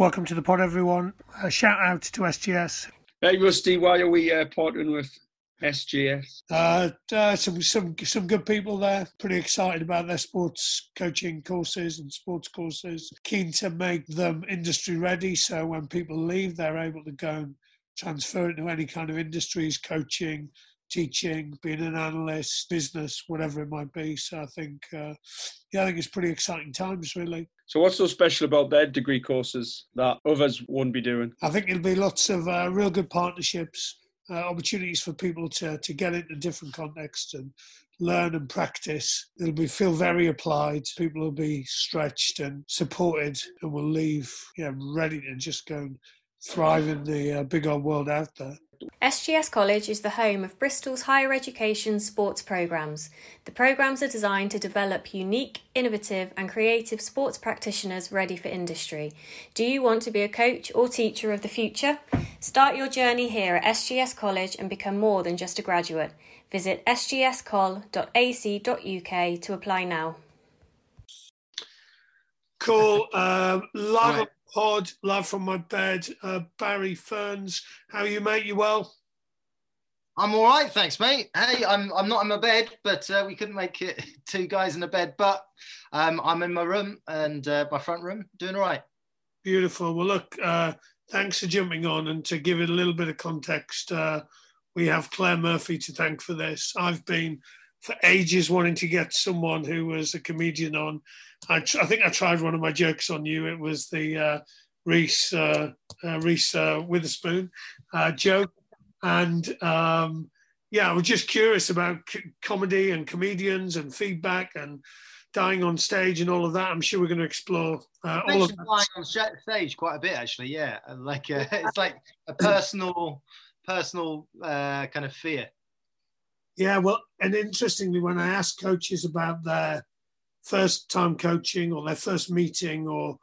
Welcome to the pod, everyone. A shout out to SGS. Hey, Rusty, why are we uh, partnering with SGS? Uh, uh, some some some good people there. Pretty excited about their sports coaching courses and sports courses. Keen to make them industry ready, so when people leave, they're able to go and transfer it to any kind of industries, coaching, teaching, being an analyst, business, whatever it might be. So I think, uh, yeah, I think it's pretty exciting times, really. So what's so special about their degree courses that others won't be doing? I think it'll be lots of uh, real good partnerships, uh, opportunities for people to to get into different contexts and learn and practice. It'll be feel very applied. People will be stretched and supported, and will leave, yeah, ready to just go and thrive in the uh, big old world out there. SGS College is the home of Bristol's higher education sports programmes. The programmes are designed to develop unique, innovative, and creative sports practitioners ready for industry. Do you want to be a coach or teacher of the future? Start your journey here at SGS College and become more than just a graduate. Visit sgscol.ac.uk to apply now. Cool. Uh, Live right. Pod, love from my bed. Uh, Barry Ferns, how are you, mate? You well? I'm all right, thanks, mate. Hey, I'm I'm not in my bed, but uh, we couldn't make it two guys in a bed. But um, I'm in my room and uh, my front room, doing all right. Beautiful. Well, look, uh, thanks for jumping on and to give it a little bit of context. Uh, we have Claire Murphy to thank for this. I've been for ages wanting to get someone who was a comedian on. I, I think I tried one of my jokes on you. It was the uh, Reese uh, uh, Reese uh, Witherspoon uh, joke, and um, yeah, I was just curious about c- comedy and comedians and feedback and dying on stage and all of that. I'm sure we're going to explore uh, all of that. Dying on stage quite a bit, actually. Yeah, like it's like a personal personal kind of fear. Yeah, well, and interestingly, when I ask coaches about their first time coaching or their first meeting, or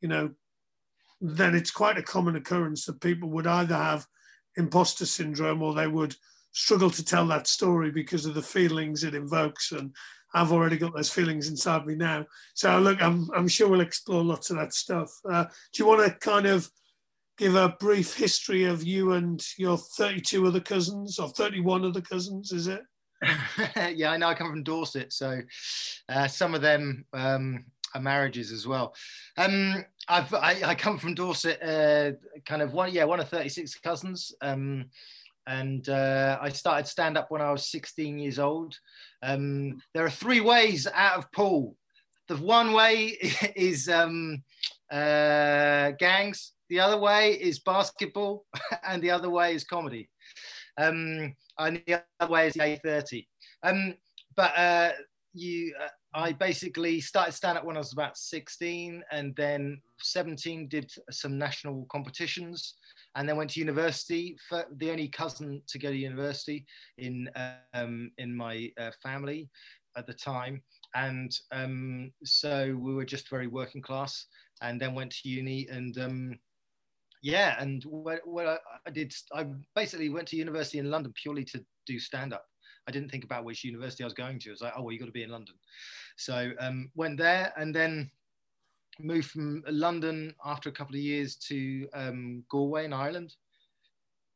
you know, then it's quite a common occurrence that people would either have imposter syndrome or they would struggle to tell that story because of the feelings it invokes. And I've already got those feelings inside me now. So look, I'm I'm sure we'll explore lots of that stuff. Uh, do you want to kind of give a brief history of you and your 32 other cousins or 31 other cousins, is it? yeah, I know. I come from Dorset, so uh, some of them um, are marriages as well. Um, I've, I, I, come from Dorset, uh, kind of one, yeah, one of 36 cousins. Um, and uh, I started stand up when I was 16 years old. Um, there are three ways out of Poole. The one way is um, uh, gangs, the other way is basketball, and the other way is comedy. Um, and the other way is the A30. Um, but uh, you, uh, I basically started stand up when I was about 16, and then 17 did some national competitions, and then went to university. For the only cousin to go to university in um, in my uh, family at the time, and um, so we were just very working class. And then went to uni and um, yeah, and what, what I, I, did, I basically went to university in London purely to do stand up. I didn't think about which university I was going to. I was like, oh, well, you got to be in London. So um, went there and then moved from London after a couple of years to um, Galway in Ireland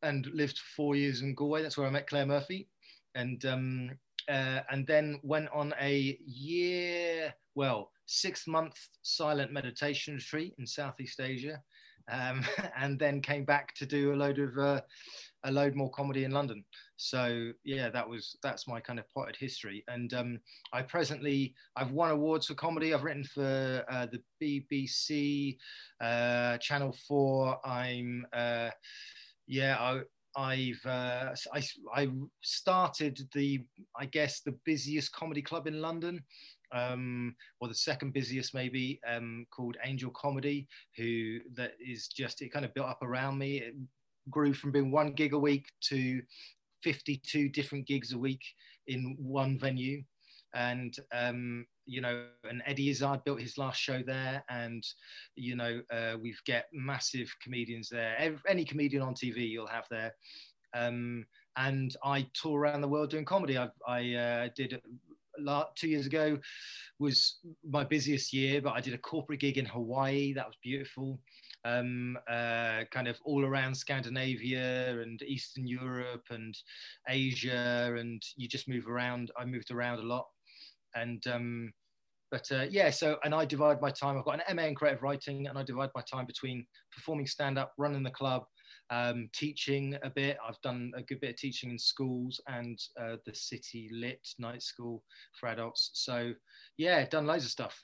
and lived four years in Galway. That's where I met Claire Murphy. And, um, uh, and then went on a year, well, six month silent meditation retreat in Southeast Asia um, and then came back to do a load of uh, a load more comedy in London. So yeah, that was that's my kind of potted history. And um, I presently I've won awards for comedy. I've written for uh, the BBC, uh, Channel Four. I'm uh, yeah. I, I've uh, I, I started the I guess the busiest comedy club in London um, or the second busiest maybe, um, called Angel Comedy, who that is just it kind of built up around me. It grew from being one gig a week to 52 different gigs a week in one venue. And um, you know, and Eddie Izzard built his last show there, and you know, uh, we've get massive comedians there. Every, any comedian on TV you'll have there. Um, and I tour around the world doing comedy. I, I uh, did two years ago was my busiest year, but I did a corporate gig in Hawaii. That was beautiful. um, uh, kind of all around Scandinavia and Eastern Europe and Asia, and you just move around. I moved around a lot, and um, but uh, yeah, so and I divide my time. I've got an MA in creative writing, and I divide my time between performing stand up, running the club, um, teaching a bit. I've done a good bit of teaching in schools and uh, the City Lit Night School for adults. So yeah, done loads of stuff.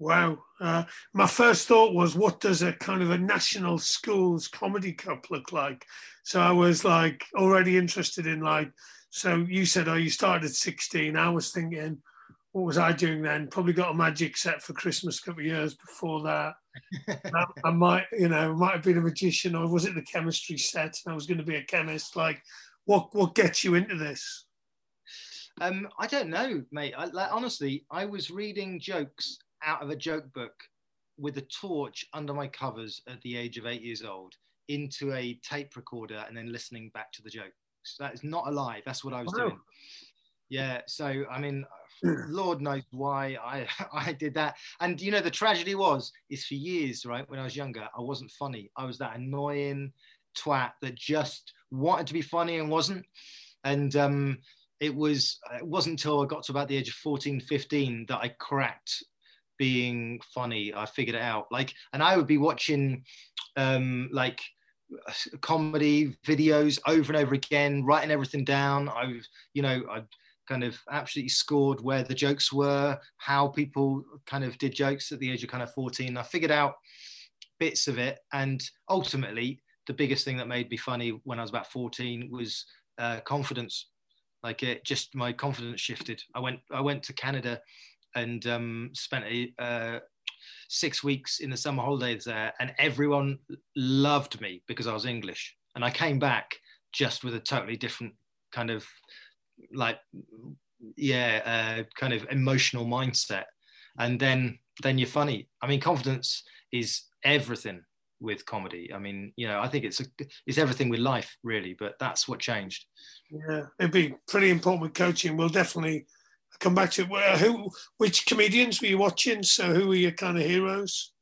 Wow. Uh, my first thought was, what does a kind of a national schools comedy cup look like? So I was like already interested in like, so you said, oh, you started at 16. I was thinking, what was I doing then? Probably got a magic set for Christmas a couple of years before that. I, I, might, you know, might have been a magician or was it the chemistry set? And I was going to be a chemist. Like, what what gets you into this? Um, I don't know, mate. I, like, honestly, I was reading jokes out of a joke book with a torch under my covers at the age of eight years old into a tape recorder and then listening back to the jokes. That is not a lie. That's what I was wow. doing. Yeah. So, I mean, Lord knows why I, I did that. And, you know, the tragedy was, is for years, right, when I was younger, I wasn't funny. I was that annoying twat that just wanted to be funny and wasn't. And, um, it was it wasn't until I got to about the age of 14, 15 that I cracked being funny. I figured it out. Like, and I would be watching um, like comedy videos over and over again, writing everything down. I, was you know, I kind of absolutely scored where the jokes were, how people kind of did jokes at the age of kind of 14. I figured out bits of it, and ultimately, the biggest thing that made me funny when I was about 14 was uh, confidence. Like it, just my confidence shifted. I went, I went to Canada and um, spent a, uh, six weeks in the summer holidays there, and everyone loved me because I was English. And I came back just with a totally different kind of like, yeah, uh, kind of emotional mindset. And then, then you're funny. I mean, confidence is everything with comedy. I mean, you know, I think it's a, it's everything with life, really. But that's what changed. Yeah, it'd be pretty important with coaching. We'll definitely come back to uh, who, which comedians were you watching? So who were your kind of heroes?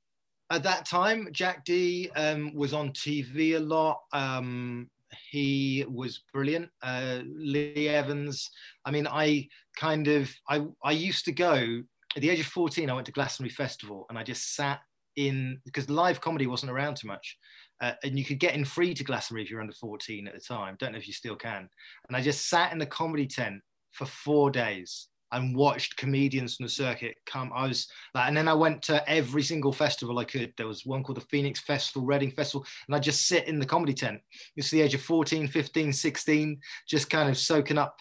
At that time, Jack Dee um, was on TV a lot. Um, he was brilliant. Uh, Lee Evans. I mean, I kind of I I used to go at the age of 14. I went to Glastonbury Festival and I just sat in because live comedy wasn't around too much. Uh, and you could get in free to Glastonbury if you're under 14 at the time. Don't know if you still can. And I just sat in the comedy tent for four days and watched comedians from the circuit come. I was like, and then I went to every single festival I could. There was one called the Phoenix Festival, Reading Festival, and I just sit in the comedy tent. It's the age of 14, 15, 16, just kind of soaking up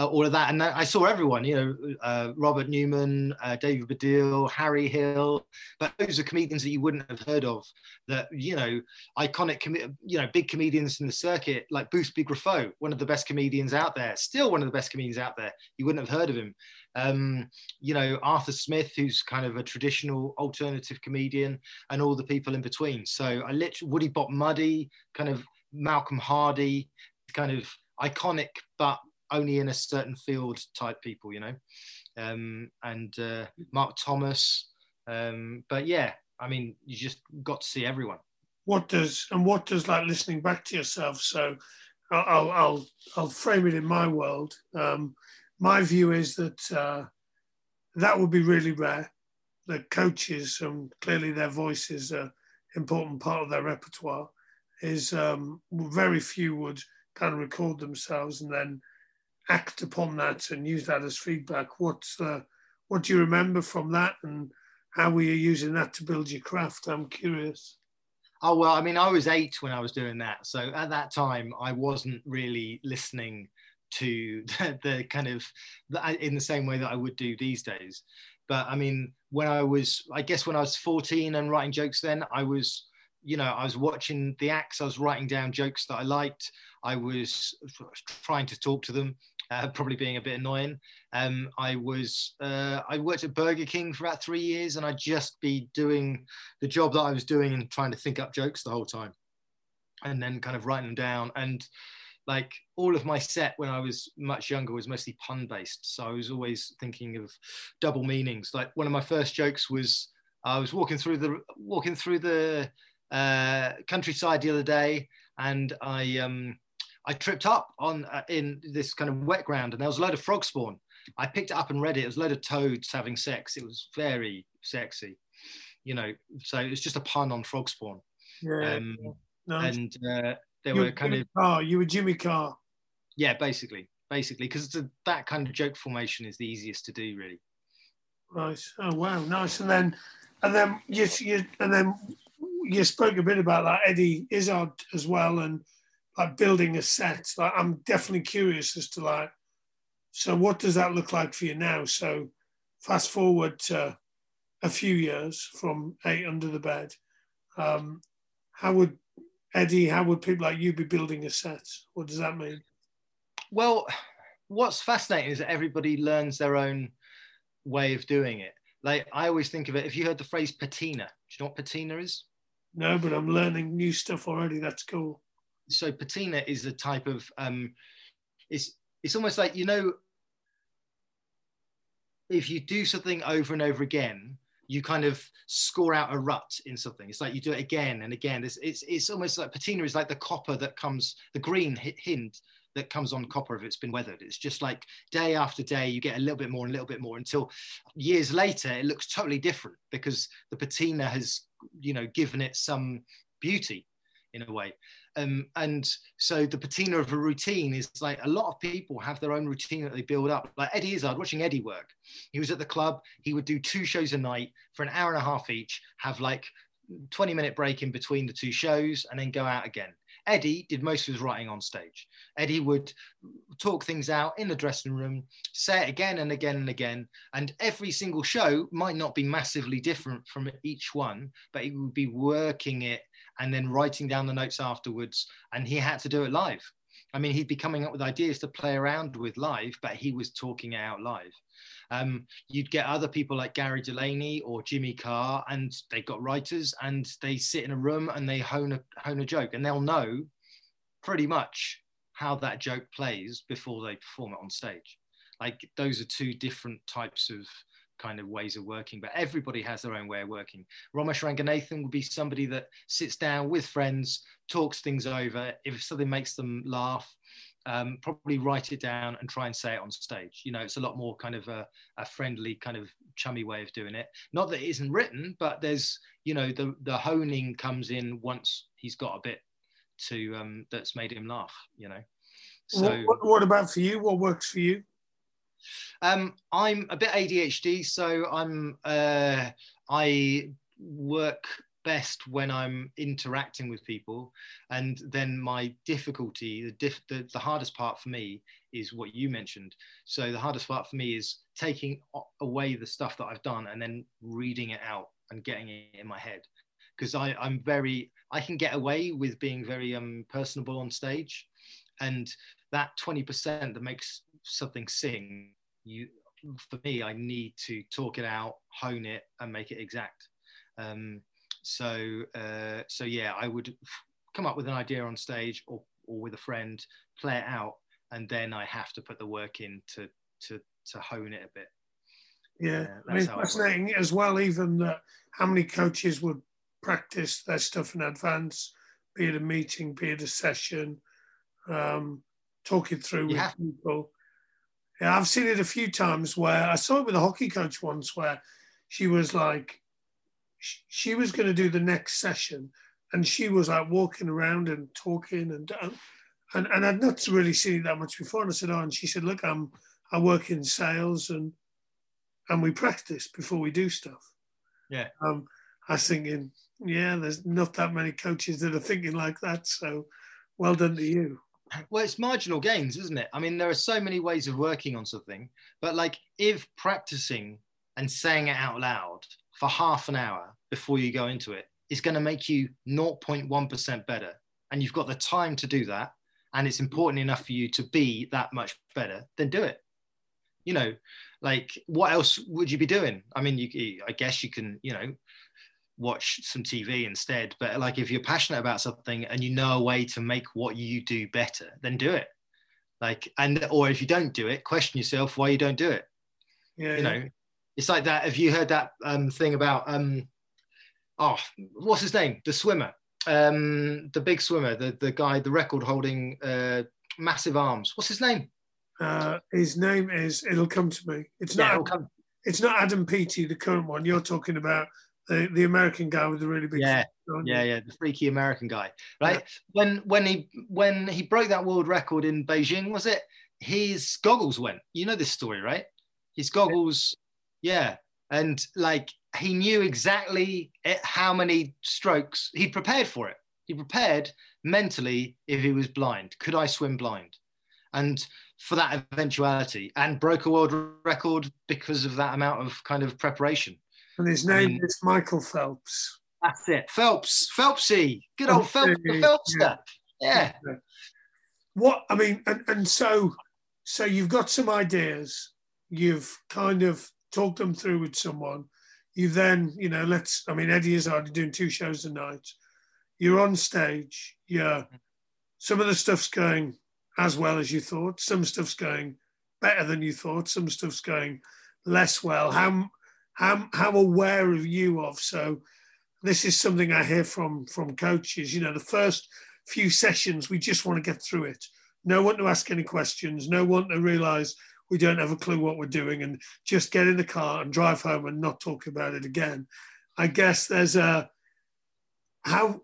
uh, all of that. And I saw everyone, you know, uh, Robert Newman, uh, David Baddiel, Harry Hill, but those are comedians that you wouldn't have heard of. That you know, iconic, com- you know, big comedians in the circuit like Booth Big one of the best comedians out there, still one of the best comedians out there. You wouldn't have heard of him. Um, you know, Arthur Smith, who's kind of a traditional alternative comedian, and all the people in between. So I literally Woody Bop Muddy, kind of Malcolm Hardee, kind of iconic but only in a certain field type people, you know, um, and uh, Mark Thomas. Um, but yeah, I mean, you just got to see everyone. What does and what does like listening back to yourself? So, I'll I'll I'll frame it in my world. Um, my view is that uh, that would be really rare. The coaches and clearly their voice is an important part of their repertoire. Is um, very few would kind of record themselves and then act upon that and use that as feedback. What's the, what do you remember from that and how were you using that to build your craft? I'm curious. Oh, well, I mean, I was eight when I was doing that. So at that time, I wasn't really listening to the, the kind of in the same way that I would do these days. But I mean, when I was, I guess when I was 14 and writing jokes then, I was, you know, I was watching the acts, I was writing down jokes that I liked. I was trying to talk to them uh, probably being a bit annoying. Um, I was uh, I worked at Burger King for about three years, and I'd just be doing the job that I was doing and trying to think up jokes the whole time, and then kind of writing them down. And like all of my set when I was much younger was mostly pun based, so I was always thinking of double meanings. Like one of my first jokes was I was walking through the walking through the uh, countryside the other day, and I um, I tripped up on uh, in this kind of wet ground, and there was a load of frog spawn. I picked it up and read it. It was a load of toads having sex. It was very sexy, you know. So it was just a pun on frog spawn. Yeah. Um, no, and uh, they you were were kind Jimmy of Carr. You were Jimmy Carr. yeah, basically, basically, because that kind of joke formation is the easiest to do, really. Right. Oh wow, nice. And then, and then you, you and then you spoke a bit about that Eddie Izzard as well, and like building a set. Like I'm definitely curious as to like, so what does that look like for you now? So, fast forward to a few years from eight under the bed. Um, how would Eddie? How would people like you be building a set? What does that mean? Well, what's fascinating is that everybody learns their own way of doing it. Like I always think of it. If you heard the phrase patina, do you know what patina is? No, but I'm learning new stuff already. That's cool. So patina is a type of um it's it's almost like you know if you do something over and over again you kind of score out a rut in something. It's like you do it again and again. It's it's, it's almost like patina is like the copper that comes the green hi- hint that comes on copper if it's been weathered. It's just like day after day you get a little bit more and a little bit more until years later it looks totally different because the patina has you know given it some beauty in a way um, and so the patina of a routine is like a lot of people have their own routine that they build up. Like Eddie Izzard, watching Eddie work, he was at the club. He would do two shows a night for an hour and a half each, have like 20 minute break in between the two shows, and then go out again. Eddie did most of his writing on stage. Eddie would talk things out in the dressing room, say it again and again and again. And every single show might not be massively different from each one, but he would be working it and then writing down the notes afterwards. And he had to do it live. I mean, he'd be coming up with ideas to play around with live, but he was talking out live. Um, you'd get other people like Gary Delaney or Jimmy Carr, and they've got writers, and they sit in a room and they hone a hone a joke, and they'll know pretty much how that joke plays before they perform it on stage. Like those are two different types of kind of ways of working, but everybody has their own way of working. Romesh Ranganathan would be somebody that sits down with friends, talks things over. If something makes them laugh, um, probably write it down and try and say it on stage. You know, it's a lot more kind of a, a friendly, kind of chummy way of doing it. Not that it isn't written, but there's, you know, the the honing comes in once he's got a bit to um, that's made him laugh. You know, so. what, what, what about for you? What works for you? Um, I'm a bit ADHD, so I'm uh, I work best when I'm interacting with people, and then my difficulty, the, diff, the the hardest part for me is what you mentioned. So the hardest part for me is taking away the stuff that I've done and then reading it out and getting it in my head, because I I'm very I can get away with being very um personable on stage, and that 20% that makes something sing you for me i need to talk it out hone it and make it exact um, so uh, so yeah i would come up with an idea on stage or, or with a friend play it out and then i have to put the work in to to to hone it a bit Yeah, Uh, I mean, that's how I work. fascinating as well. Even that, how many coaches would practice their stuff in advance, be it a meeting, be it a session, um, talking through with Yeah. people. Yeah, I've seen it a few times where I saw it with a hockey coach once, where she was like, she was going to do the next session, and she was like walking around and talking and and and I'd not really seen it that much before. And I said, oh, and she said, look, I'm I work in sales and and we practice before we do stuff. Yeah. Um, I was thinking, yeah, there's not that many coaches that are thinking like that. So well done to you. Well it's marginal gains isn't it? I mean there are so many ways of working on something but like if practicing and saying it out loud for half an hour before you go into it is going to make you 0.1% better and you've got the time to do that and it's important enough for you to be that much better then do it. You know like what else would you be doing? I mean you i guess you can you know watch some TV instead. But like if you're passionate about something and you know a way to make what you do better, then do it. Like and or if you don't do it, question yourself why you don't do it. Yeah. You know, it's like that. Have you heard that um, thing about um, oh, what's his name? The swimmer. um, the big swimmer, the the guy, the record holding uh, massive arms. What's his name? Uh, his name is. It'll come to me. It's Yeah, not. It's not Adam Peaty, the current one. You're talking about the, the American guy with the really big. yeah, yeah, yeah, the freaky American guy, right? When when he when he broke that world record in Beijing, was it? His goggles went. You know this story, right? His goggles, yeah, and like he knew exactly it- how many strokes he prepared for it. He prepared mentally if he was blind. Could I swim blind? And for that eventuality, and broke a world record because of that amount of kind of preparation. And his name mean- is Michael Phelps. That's it. Phelps, Phelpsy, good old Phelps, the Phelpster. Yeah. What I mean, and, and so so you've got some ideas. You've kind of talked them through with someone. You then, you know, let's. I mean, Eddie is already doing two shows a night. You're on stage. Yeah, some of the stuff's going as well as you thought. Some stuff's going better than you thought. Some stuff's going less well. How how how aware are you of? So this is something I hear from from coaches. You know, the first few sessions we just want to get through it. No one to ask any questions. No one to realise we don't have a clue what we're doing, and just get in the car and drive home and not talk about it again. I guess there's a how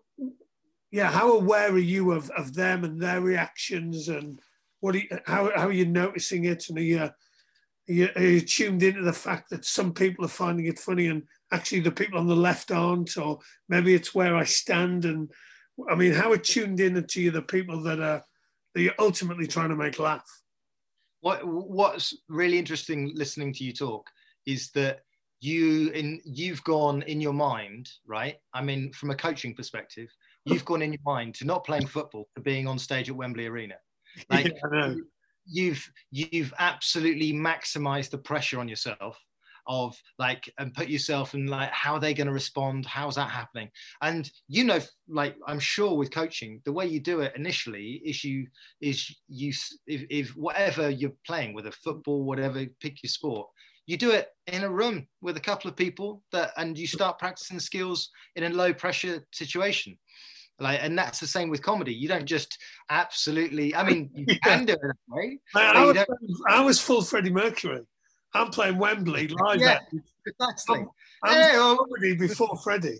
yeah how aware are you of, of them and their reactions and what are you, how, how are you noticing it and are you, you are you tuned into the fact that some people are finding it funny and actually the people on the left aren't or maybe it's where I stand and I mean how are tuned in to you the people that are that you're ultimately trying to make laugh What What's really interesting listening to you talk is that you in you've gone in your mind, right? I mean, from a coaching perspective, you've gone in your mind to not playing football to being on stage at Wembley Arena. Like Yeah, I know. You've you've absolutely maximized the pressure on yourself of like and put yourself in like how are they going to respond? How's that happening? And you know like i'm sure with coaching the way you do it initially is you is you if, if whatever you're playing whether football whatever pick your sport you do it in a room with a couple of people that and you start practicing skills in a low pressure situation like and that's the same with comedy. You don't just absolutely i mean you can do it that way I, I was, I was full Freddie Mercury. I'm playing Wembley live Yeah. at precisely. I'm Yeah, well- comedy before Freddie.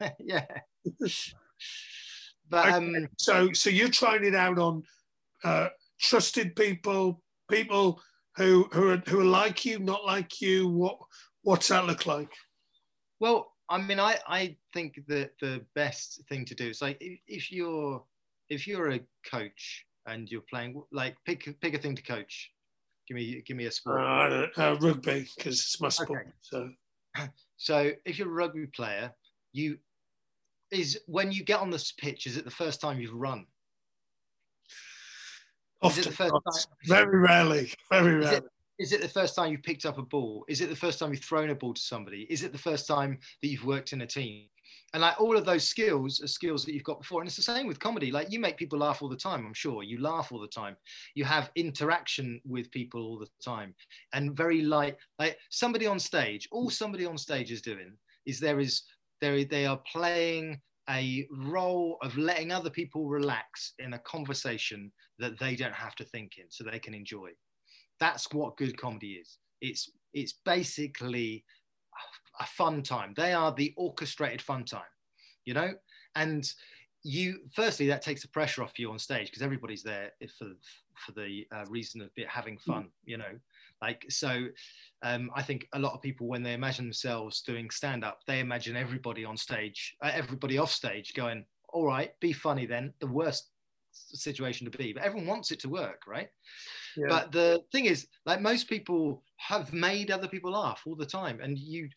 Yeah. But um, so so you're trying it out on uh, trusted people people who who are who are like you not like you. What what's that look like? Well, I mean, I I think that the best thing to do is like if, if you're if you're a coach and you're playing like pick pick a thing to coach. Give me give me a uh, sport. Don't- uh, rugby because it's my sport Okay. so So if you're a rugby player, you is when you get on this pitch. Is it the first time you've run? Is often the first time? very rarely very Is rarely it, is it the first time you've picked up a ball? Is it the first time you've thrown a ball to somebody? Is it the first time that you've worked in a team? And like all of those skills are skills that you've got before. And it's the same with comedy. Like you make people laugh all the time, I'm sure. You laugh all the time. You have interaction with people all the time. And very light, like somebody on stage, all somebody on stage is doing is there is there they are playing a role of letting other people relax in a conversation that they don't have to think in so they can enjoy that's what good comedy is. It's it's basically a fun time. They are the orchestrated fun time you know? And you firstly that takes the pressure off you on stage because everybody's there for for the uh, reason of having fun you know? Like so um, i think a lot of people when they imagine themselves doing stand up they imagine everybody on stage uh, everybody off stage going all right be funny then. The worst situation to be but everyone wants it to work right yeah. but the thing is like most people have made other people laugh all the time and you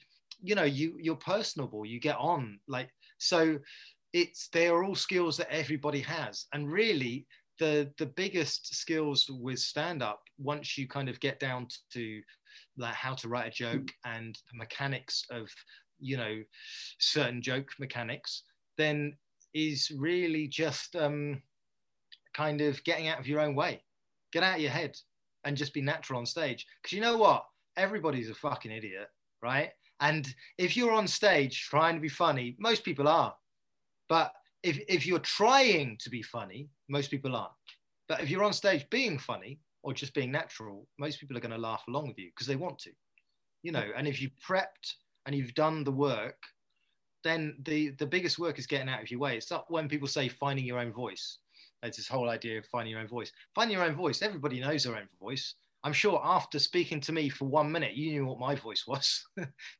you know you you're personable you get on like so it's they are all skills that everybody has and really the the biggest skills with stand up once you kind of get down to like how to write a joke and the mechanics of you know certain joke mechanics then is really just um kind of getting out of your own way get out of your head and just be natural on stage because you know what everybody's a fucking idiot right and if you're on stage trying to be funny most people are but if, if you're trying to be funny, most people aren't. But if you're on stage being funny or just being natural, most people are going to laugh along with you because they want to, you know. And if you prepped and you've done the work, then the the biggest work is getting out of your way. It's not when people say finding your own voice. It's this whole idea of finding your own voice. Finding your own voice. Everybody knows their own voice. I'm sure after speaking to me for one minute, you knew what my voice was,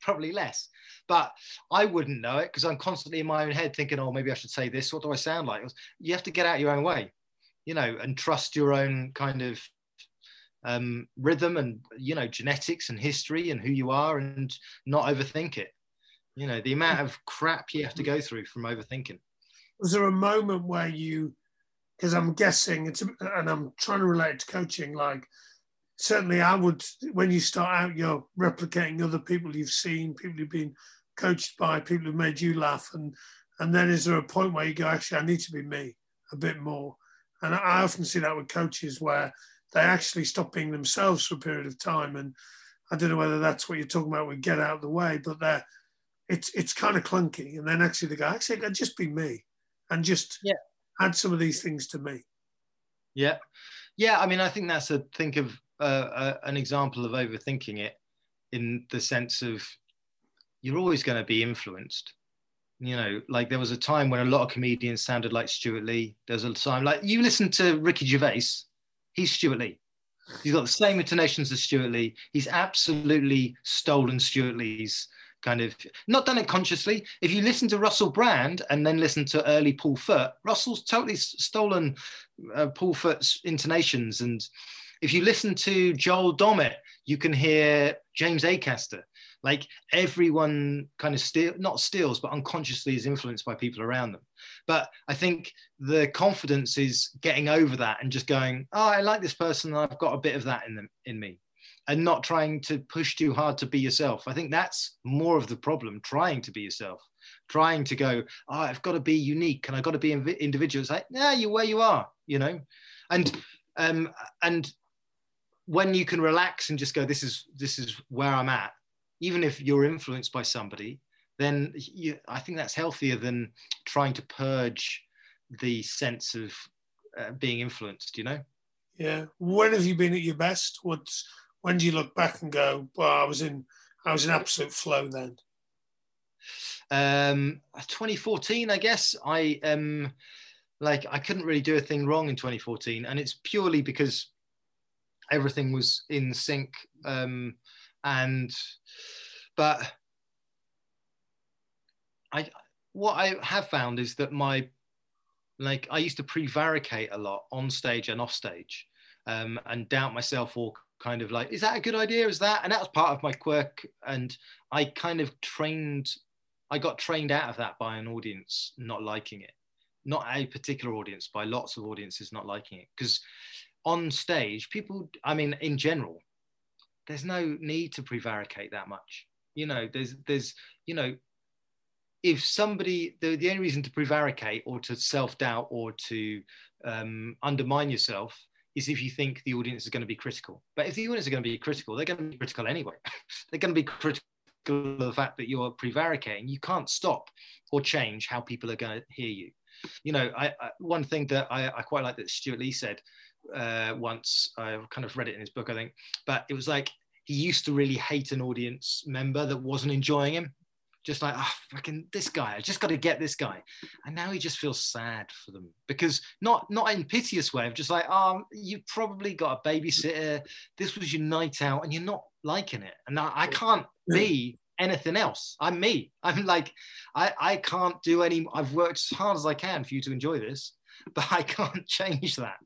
probably less. But I wouldn't know it because I'm constantly in my own head thinking, oh, maybe I should say this. What do I sound like? You have to get out your own way, you know, and trust your own kind of um, rhythm and, you know, genetics and history and who you are and not overthink it. You know, the amount of crap you have to go through from overthinking. Was there a moment where you, because I'm guessing it's, and I'm trying to relate to coaching, like, certainly I would, when you start out, you're replicating other people you've seen, people you've been coached by, people who've made you laugh. And, and then is there a point where you go, actually, I need to be me a bit more? And I often see that with coaches where they actually stop being themselves for a period of time. And I don't know whether that's what you're talking about with get out of the way, but they're, it's, it's kind of clunky. And then actually they go, actually, I can just be me and just yeah. Add some of these things to me. Yeah. Yeah. I mean, I think that's a think of uh, an example of overthinking it in the sense of you're always going to be influenced. You know, like there was a time when a lot of comedians sounded like Stewart Lee. There's a time like you listen to Ricky Gervais, he's Stewart Lee. He's got the same intonations as Stewart Lee. He's absolutely stolen Stewart Lee's kind of not done it consciously. If you listen to Russell Brand and then listen to early Paul Foot, Russell's totally stolen uh, Paul Foot's intonations and if you listen to Joel Dommett, you can hear James Acaster. Like everyone kind of steal, not steals, but unconsciously is influenced by people around them. But I think the confidence is getting over that and just going, oh, I like this person. I've got a bit of that in them in me, and not trying to push too hard to be yourself. I think that's more of the problem. Trying to be yourself, trying to go, oh, I've got to be unique and I've got to be individual. It's like, yeah, you're where you are, you know, and um, and when you can relax and just go, this is this is where I'm at, even if you're influenced by somebody, then you, I think that's healthier than trying to purge the sense of uh, being influenced. You know? Yeah. When have you been at your best? What's when do you look back and go, well, I was in I was in absolute flow then. Um, 2014, I guess. I um, like I couldn't really do a thing wrong in 2014, and it's purely because everything was in sync um, and but i what i have found is that my like i used to prevaricate a lot on stage and off stage um, and doubt myself or kind of like is that a good idea? Is that? And that was part of my quirk. And i kind of trained i got trained out of that by an audience not liking it. Not a particular audience by lots of audiences not liking it. Because on stage, people, I mean, in general, there's no need to prevaricate that much. You know, there's, there's, you know, if somebody, the, the only reason to prevaricate or to self doubt or to um, undermine yourself is if you think the audience is going to be critical. But if the audience are going to be critical, they're going to be critical anyway. they're going to be critical of the fact that you're prevaricating. You can't stop or change how people are going to hear you. You know, I, I, one thing that I, I quite like that Stewart Lee said uh, once. I kind of read it in his book, I think. But it was like he used to really hate an audience member that wasn't enjoying him. Just like, oh, fucking this guy, I just got to get this guy. And now he just feels sad for them because not not in piteous way of just like, oh, you probably got a babysitter. This was your night out and you're not liking it. And I, I can't be anything else. I'm me. I'm like, I, I can't do any, I've worked as hard as I can for you to enjoy this, but I can't change that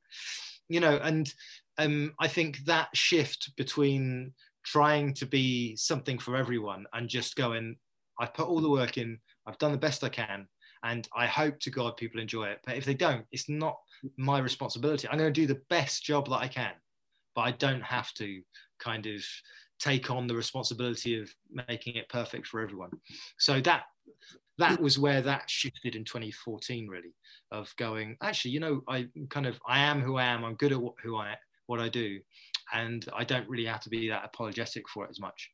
you know, and um, I think that shift between trying to be something for everyone and just going, I've put all the work in, I've done the best I can, and I hope to God people enjoy it. But if they don't, it's not my responsibility. I'm going to do the best job that I can, but I don't have to kind of take on the responsibility of making it perfect for everyone. So that that was where that shifted in 2014 really of going actually you know i kind of i am who i am i'm good at who i what i do and i don't really have to be that apologetic for it as much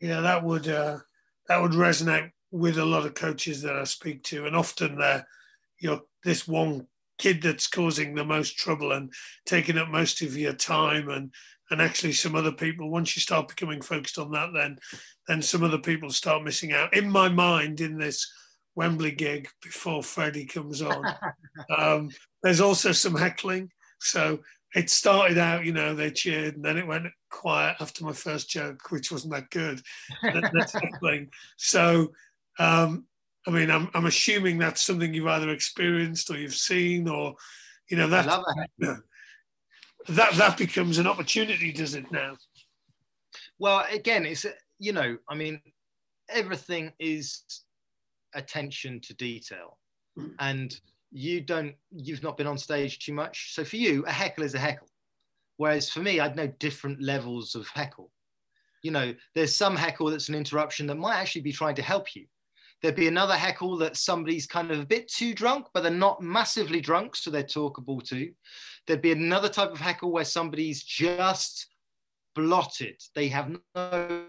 yeah that would uh, that would resonate with a lot of coaches that i speak to. And often they're you're this one kid that's causing the most trouble and taking up most of your time and and actually some other people once you start becoming focused on that then then some other people start missing out. In my mind in this wembley gig before freddie comes on um, there's also some heckling. So it started out you know they cheered and then it went quiet after my first joke which wasn't that good so um, I mean, I'm, I'm assuming that's something you've either experienced or you've seen, or you know that that. that that becomes an opportunity, does it now? Well, again, it's you know, I mean, everything is attention to detail, mm. and you don't, you've not been on stage too much. So for you, a heckle is a heckle, whereas for me, I'd know different levels of heckle. You know, there's some heckle that's an interruption that might actually be trying to help you There'd be another heckle that somebody's kind of a bit too drunk, but they're not massively drunk, so they're talkable too. There'd be another type of heckle where somebody's just blotted. They have no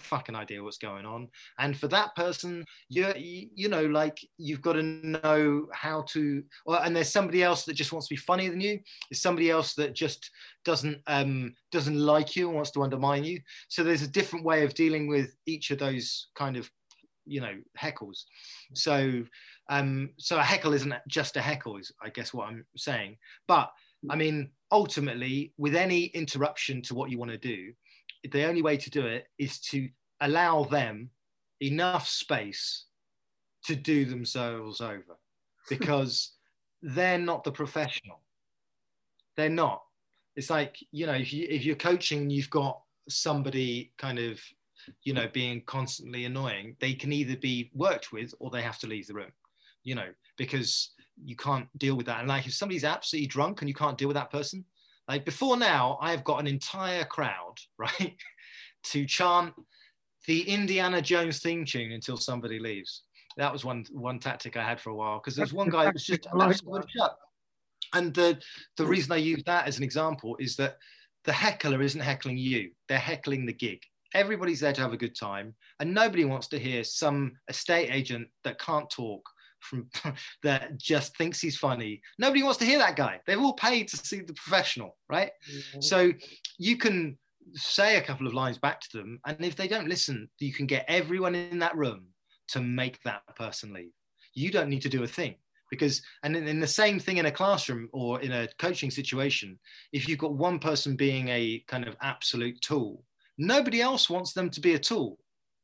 fucking idea what's going on. And for that person, you you know, like you've got to know how to. Or, and there's somebody else that just wants to be funnier than you. There's somebody else that just doesn't um, doesn't like you and wants to undermine you. So there's a different way of dealing with each of those kind of you know heckles so um so a heckle isn't just a heckle is i guess what i'm saying but i mean ultimately with any interruption to what you want to do the only way to do it is to allow them enough space to do themselves over because they're not the professional. They're not. It's like you know if, you, if you're coaching and you've got somebody kind of you know, being constantly annoying, they can either be worked with or they have to leave the room, you know, because you can't deal with that. And like if somebody's absolutely drunk and you can't deal with that person, like before now, I have got an entire crowd, right, to chant the Indiana Jones theme tune until somebody leaves. That was one one tactic I had for a while because there's one guy that was just absolutely shut. And the the reason I use that as an example is that the heckler isn't heckling you; they're heckling the gig everybody's there to have a good time and nobody wants to hear some estate agent that can't talk from that just thinks he's funny nobody wants to hear that guy they've all paid to see the professional right mm-hmm. so you can say a couple of lines back to them and if they don't listen you can get everyone in that room to make that person leave you don't need to do a thing because and in, in, the same thing in a classroom or in a coaching situation if you've got one person being a kind of absolute tool Nobody else wants them to be a tool.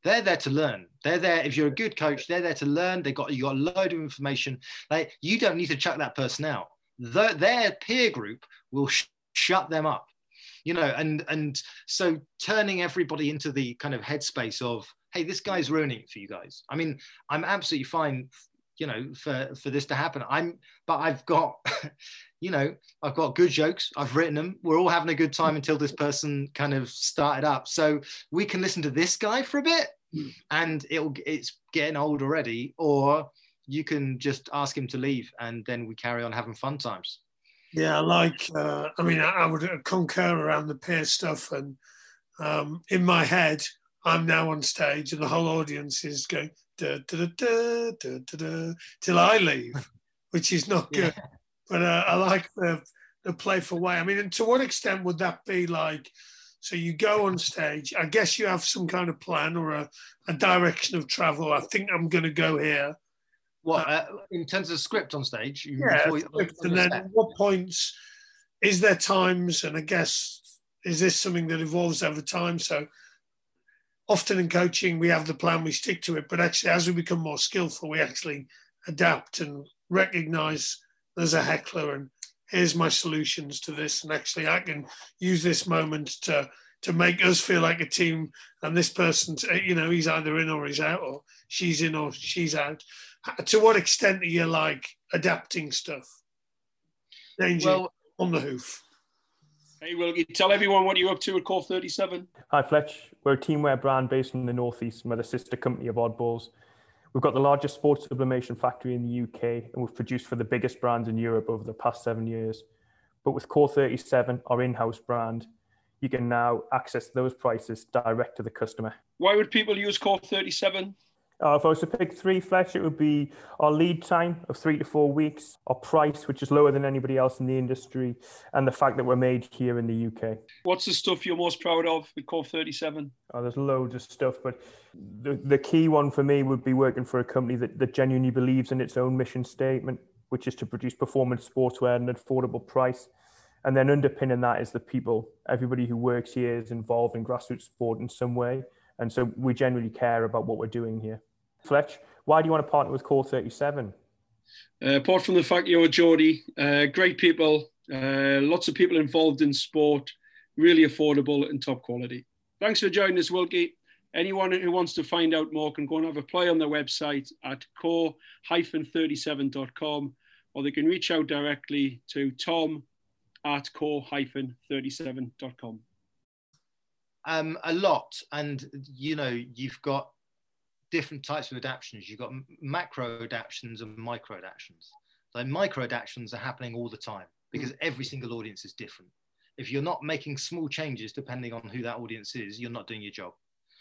They're there to learn. They're there. If you're a good coach, they're there to learn. They got you got a load of information. Like you don't need to chuck that person out. The, their peer group will sh- shut them up. You know, and and so turning everybody into the kind of headspace of, hey, this guy's ruining it for you guys. I mean, I'm absolutely fine you know for for this to happen i'm but i've got you know i've got good jokes i've written them we're all having a good time until this person kind of started up so we can listen to this guy for a bit. And it'll it's getting old already or you can just ask him to leave and then we carry on having fun times yeah like uh, i mean I, I, would concur around the peer stuff and um, in my head i'm now on stage and the whole audience is going da, da, da, da, da, da, till I leave, which is not good. Yeah. But uh, I like the, the playful way. I mean, and to what extent would that be like? So you go on stage. I guess you have some kind of plan or a, a direction of travel. I think I'm going to go here. What uh, in terms of script on stage? Yeah, you, and then at what points is there times? And I guess is this something that evolves over time? So often in coaching we have the plan we stick to it but actually as we become more skillful we actually adapt and recognize there's a heckler and here's my solutions to this and actually i can use this moment to to make us feel like a team and this person's eh, you know he's either in or he's out or she's in or she's out to what extent are you like adapting stuff Danger well, on the hoof Hey, will you tell everyone what you're up to at Core 37? Hi, Fletch. We're a teamwear brand based in the Northeast and we're the sister company of Oddballs. We've got the largest sports sublimation factory in the UK and we've produced for the biggest brands in Europe over the past seven years. But with Core 37, our in house brand, you can now access those prices direct to the customer. Why would people use Core 37? Uh, if I was to pick three, Fletch, it would be our lead time of three to four weeks, our price, which is lower than anybody else in the industry, and the fact that we're made here in the UK. What's the stuff you're most proud of with Core 37? Oh, there's loads of stuff, but the, the key one for me would be working for a company that, that genuinely believes in its own mission statement, which is to produce performance sportswear at an affordable price. And then underpinning that is the people. Everybody who works here is involved in grassroots sport in some way. And so we genuinely care about what we're doing here. Fletch, why do you want to partner with Core 37? Uh, apart from the fact you're Geordie, uh, great people, uh, lots of people involved in sport, really affordable and top quality. Thanks for joining us, Wilkie. Anyone who wants to find out more can go and have a play on their website at core-37.com or they can reach out directly to tom at core-37.com. Um, a lot, and you know, you've got different types of adaptions. You've got macro adaptions and micro adaptions. So micro adaptions are happening all the time because mm. every single audience is different. If you're not making small changes depending on who that audience is, you're not doing your job.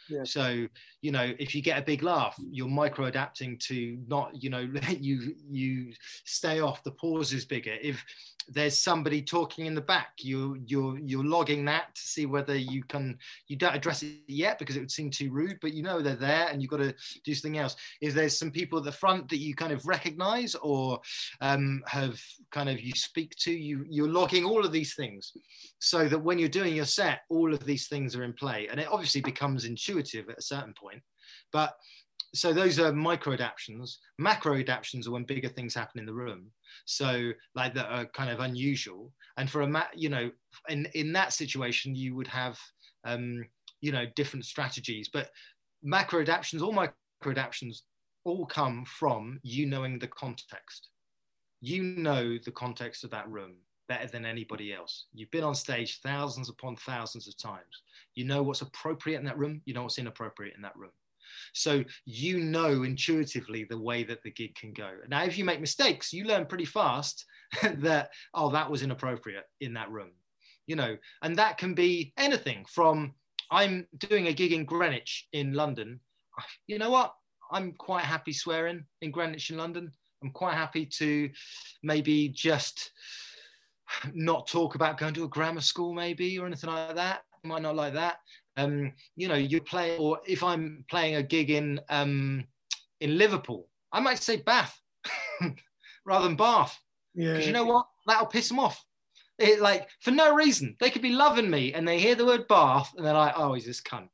Yeah. So, you know, if you get a big laugh, you're micro adapting to not, you know, you you stay off. The pause is bigger. If there's somebody talking in the back, you you're you're logging that to see whether you can. You don't address it yet because it would seem too rude, but you know they're there, and you've got to do something else. If there's some people at the front that you kind of recognize or um, have kind of you speak to, you you're logging all of these things, so that when you're doing your set, all of these things are in play, and it obviously becomes intuitive intuitive at a certain point. But so those are micro adaptions. Macro adaptions are when bigger things happen in the room. So like that are kind of unusual. And for a ma- you know, in in that situation, you would have um, you know different strategies. But macro adaptions, all micro adaptions, all come from you knowing the context. You know the context of that room better than anybody else. You've been on stage thousands upon thousands of times. You know what's appropriate in that room, you know what's inappropriate in that room. So you know intuitively the way that the gig can go. Now, if you make mistakes, you learn pretty fast that, oh, that was inappropriate in that room, you know, and that can be anything from I'm doing a gig in Greenwich in London. You know what? I'm quite happy swearing in Greenwich in London. I'm quite happy to maybe just not talk about going to a grammar school maybe or anything like that. Might not like that. Um, you know you play or if i'm playing a gig in um, in liverpool i might say bath rather than bath. Yeah. You know what? That'll piss them off. It, like for no reason. They could be loving me and they hear the word bath and they're like oh he's this cunt.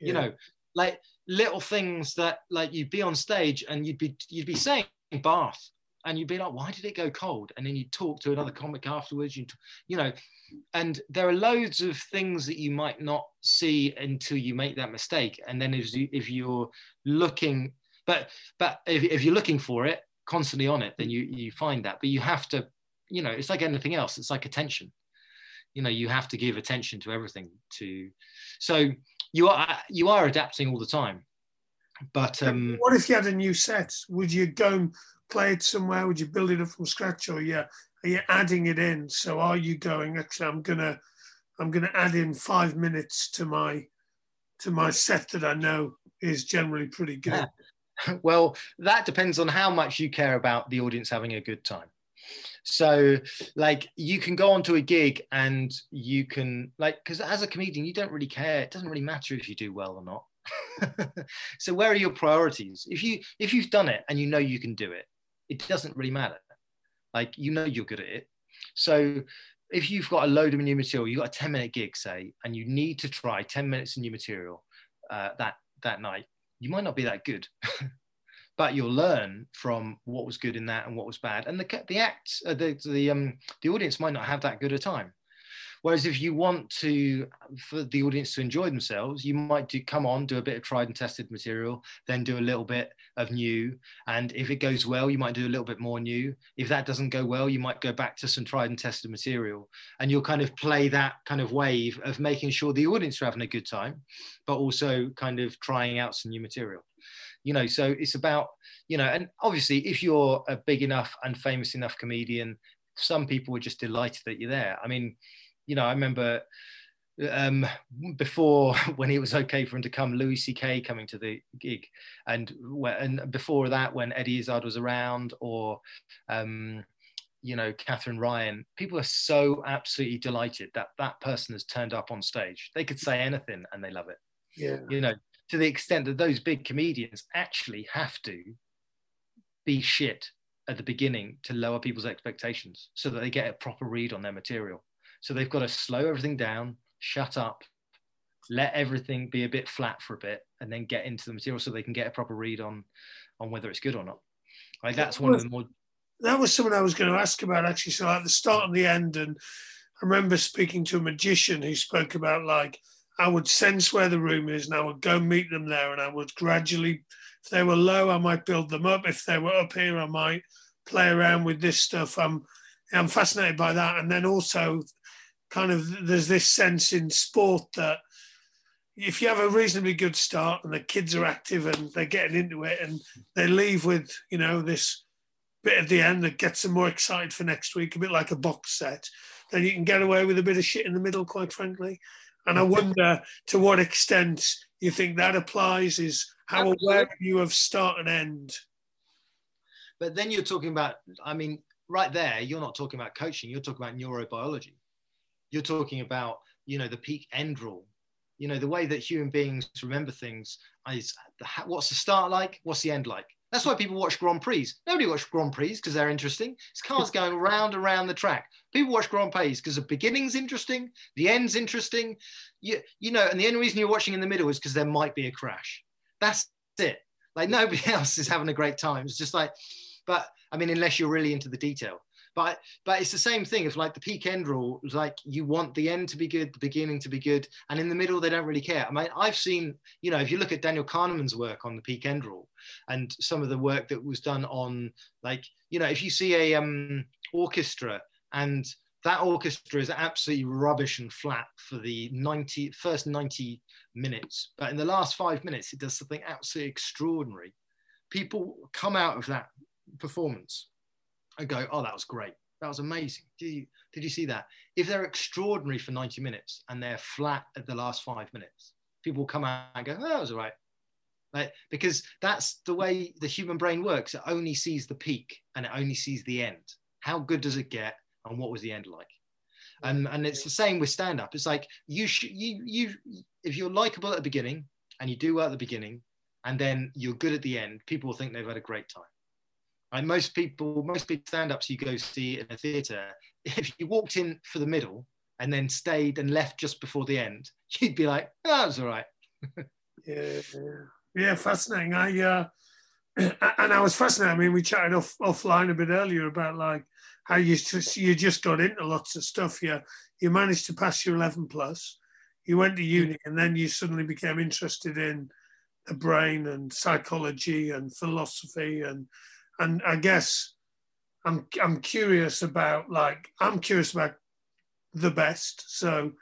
Yeah. you know like little things that like you'd be on stage and you'd be you'd be saying bath and you'd be like, why did it go cold? And then you'd talk to another comic afterwards, you you know, and there are loads of things that you might not see until you make that mistake. And then if, you, if you're looking, but but if, if you're looking for it constantly on it, then you you find that. But you have to, you know, it's like anything else. It's like attention. You know, you have to give attention to everything. To so you are you are adapting all the time. But um, what if you had a new set? Would you go play it somewhere? Would you build it up from scratch, or yeah, are you adding it in? So are you going? Actually, I'm gonna I'm gonna add in five minutes to my to my set that I know is generally pretty good. Well, that depends on how much you care about the audience having a good time. So, like, you can go onto a gig and you can, like, because as a comedian, you don't really care. It doesn't really matter if you do well or not. so, where are your priorities? If you if you've done it and you know you can do it, it doesn't really matter. Like you know you're good at it. So if you've got a load of new material, you've got a 10 minute gig, say, and you need to try 10 minutes of new material uh, that that night, you might not be that good. but you'll learn from what was good in that and what was bad. And the the act, uh, the the um the audience might not have that good a time. Whereas if you want to, for the audience to enjoy themselves, you might do come on, do a bit of tried and tested material, then do a little bit of new. And if it goes well, you might do a little bit more new. If that doesn't go well, you might go back to some tried and tested material. And you'll kind of play that kind of wave of making sure the audience are having a good time, but also kind of trying out some new material you know so it's about you know and obviously if you're a big enough and famous enough comedian some people are just delighted that you're there i mean you know, I remember um, before when it was okay for him to come, Louis C.K. coming to the gig, and and before that when Eddie Izzard was around, or um, you know Katherine Ryan, people are so absolutely delighted that that person has turned up on stage. They could say anything and they love it. Yeah, you know, to the extent that those big comedians actually have to be shit at the beginning to lower people's expectations so that they get a proper read on their material. So they've got to slow everything down, shut up, let everything be a bit flat for a bit, and then get into the material so they can get a proper read on on whether it's good or not. Like that's one of the more. That was something I was going to ask about actually. So at the start and the end, and I remember speaking to a magician who spoke about like I would sense where the room is, and I would go meet them there, and I would gradually, if they were low, I might build them up. If they were up here, I might play around with this stuff. I'm I'm fascinated by that, and then also kind of there's this sense in sport that if you have a reasonably good start and the kids are active and they're getting into it and they leave with you know this bit at the end that gets them more excited for next week a bit like a box set then you can get away with a bit of shit in the middle quite frankly. And i wonder to what extent you think that applies is how aware you of start and end. But then you're talking about i mean right there you're not talking about coaching you're talking about neurobiology you're talking about you know the peak end rule. You know the way that human beings remember things is what's the start like what's the end like? That's why people watch grand prix. Nobody watches grand prix because they're interesting. It's cars going round and round the track. People watch grand prix because the beginning's interesting the end's interesting. You, you know and the only reason you're watching in the middle is because there might be a crash. That's it. Like nobody else is having a great time. It's just like but i mean unless you're really into the detail but but it's the same thing. If like the peak end rule, like you want the end to be good, the beginning to be good, and in the middle they don't really care. I mean, I've seen, you know, if you look at Daniel Kahneman's work on the peak end rule, and some of the work that was done on, like, you know, if you see a um, orchestra and that orchestra is absolutely rubbish and flat for the 90 first 90 minutes, but in the last five minutes it does something absolutely extraordinary. People come out of that performance and go, oh, that was great. That was amazing. Did you, did you see that? If they're extraordinary for 90 minutes and they're flat at the last five minutes, people will come out and go, oh, that was all right. Like, because that's the way the human brain works. It only sees the peak and it only sees the end. How good does it get? And what was the end like? And, um, and it's the same with stand up. It's like you should, you, you, if you're likable at the beginning and you do well at the beginning and then you're good at the end, people will think they've had a great time. And most people, most big stand-ups you go see in a theatre, if you walked in for the middle and then stayed and left just before the end, you'd be like, oh, that was all right. yeah, yeah, fascinating. I uh, and I was fascinated. I mean, we chatted off offline a bit earlier about like how you just you just got into lots of stuff. Yeah, you managed to pass your eleven plus. You went to uni, and then you suddenly became interested in the brain and psychology and philosophy and and I guess I'm I'm curious about like I'm curious about the best. So,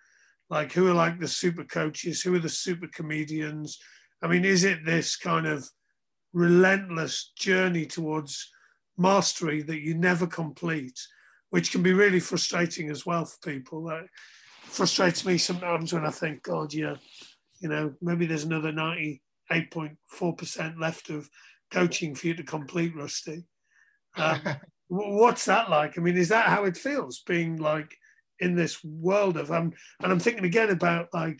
like, who are like the super coaches? Who are the super comedians? I mean, is it this kind of relentless journey towards mastery that you never complete, which can be really frustrating as well for people? That frustrates me sometimes when I think, God, yeah, you know, maybe there's another 98.4% left of coaching for you to complete, Rusty. Um, what's that like? I mean, is that how it feels being like in this world of um? And I'm thinking again about like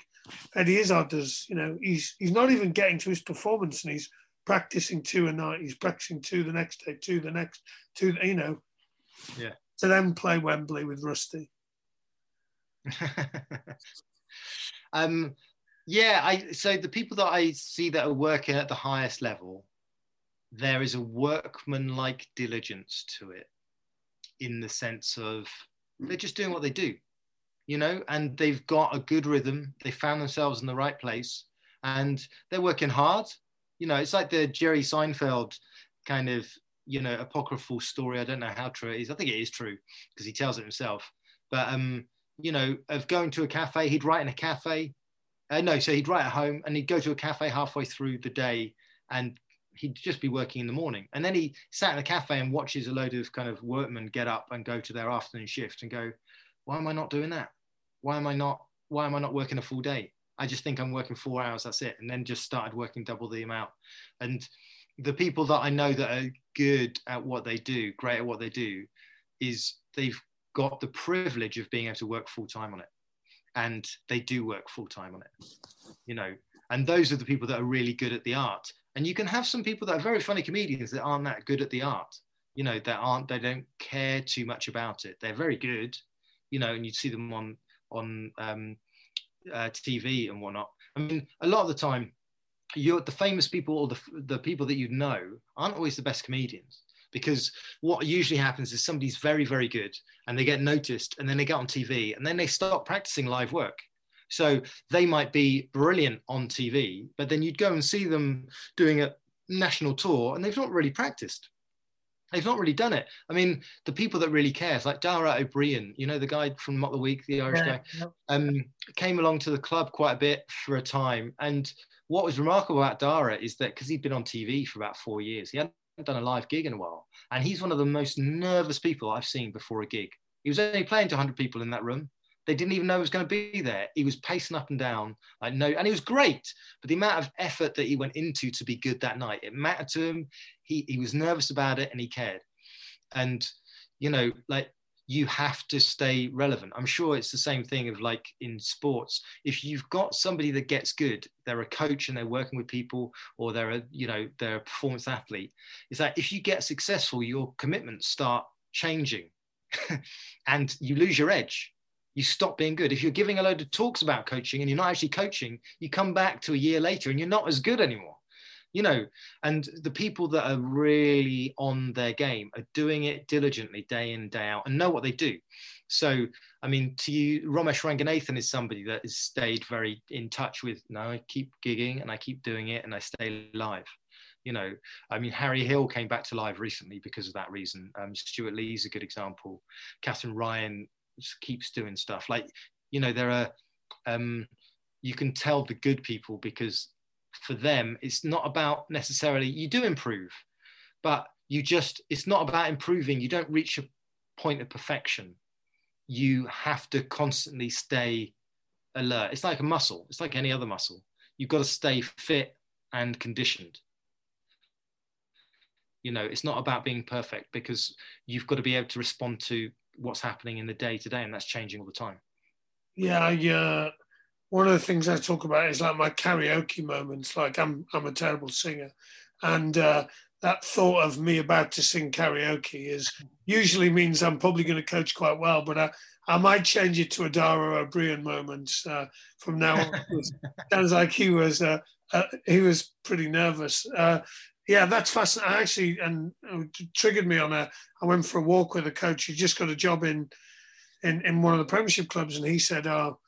Eddie Izzard does. You know, he's he's not even getting to his performance, and he's practicing two a night. He's practicing two the next day, two the next, two. You know, yeah. To then play Wembley with Rusty. um, yeah, I so the people that I see that are working at the highest level there is a workman-like diligence to it in the sense of they're just doing what they do you know and they've got a good rhythm. They found themselves in the right place and they're working hard. You know it's like the jerry seinfeld kind of you know apocryphal story. I don't know how true it is. I think it is true because he tells it himself. But um you know of going to a cafe he'd write in a cafe uh, no so he'd write at home and he'd go to a cafe halfway through the day and he'd just be working in the morning. And then he sat in a cafe and watches a load of kind of workmen get up and go to their afternoon shift and go, why am I not doing that? Why am I not why am I not working a full day? I just think I'm working four hours, that's it. And then just started working double the amount. And the people that I know that are good at what they do, great at what they do, is they've got the privilege of being able to work full time on it. And they do work full time on it, you know. And those are the people that are really good at the art. And you can have some people that are very funny comedians that aren't that good at the art, you know, that aren't, they don't care too much about it. They're very good, you know, and you see them on, on um, uh, TV and whatnot. I mean, a lot of the time, you're the famous people or the, the people that you know aren't always the best comedians because what usually happens is somebody's very very good and they get noticed and then they get on tv and then they start practicing live work so they might be brilliant on tv but then you'd go and see them doing a national tour and they've not really practiced they've not really done it. I mean, the people that really care, like Dara Ó Briain, you know, the guy from Mock the Week, the Irish yeah, guy, um, came along to the club quite a bit for a time. And what was remarkable about Dara is that because he'd been on TV for about four years, he hadn't done a live gig in a while. And he's one of the most nervous people I've seen before a gig. He was only playing to 100 people in that room. They didn't even know he was going to be there. He was pacing up and down. like no, and he was great. But the amount of effort that he went into to be good that night, it mattered to him. He he was nervous about it and he cared. And you know, like you have to stay relevant. I'm sure it's the same thing of like in sports. If you've got somebody that gets good, they're a coach and they're working with people, or they're a you know they're a performance athlete. Is that if you get successful, your commitments start changing, and you lose your edge you stop being good. If you're giving a load of talks about coaching and you're not actually coaching, you come back to a year later and you're not as good anymore. You know, and the people that are really on their game are doing it diligently day in, day out and know what they do. So, I mean, to you, Romesh Ranganathan is somebody that has stayed very in touch with, no, I keep gigging and I keep doing it and I stay live you know i mean harry hill came back to live recently because of that reason um, stewart lee's a good example katherine ryan keeps doing stuff. Like, you know, there are, um, you can tell the good people because for them, it's not about necessarily, you do improve, but you just, it's not about improving. You don't reach a point of perfection. You have to constantly stay alert. It's like a muscle, it's like any other muscle. You've got to stay fit and conditioned you know it's not about being perfect because you've got to be able to respond to what's happening in the day to day, and that's changing all the time. Yeah, I, uh, one of the things I talk about is like my karaoke moments. Like I'm, I'm a terrible singer, and uh, that thought of me about to sing karaoke is usually means I'm probably going to coach quite well, but I, I might change it to a Dara Ó Briain moment uh, from now on. sounds like he was uh, uh, he was pretty nervous. Uh, yeah, that's fascinating. I actually, and triggered me on a. I went for a walk with a coach who just got a job in, in, in one of the Premiership clubs, and he said, "Oh,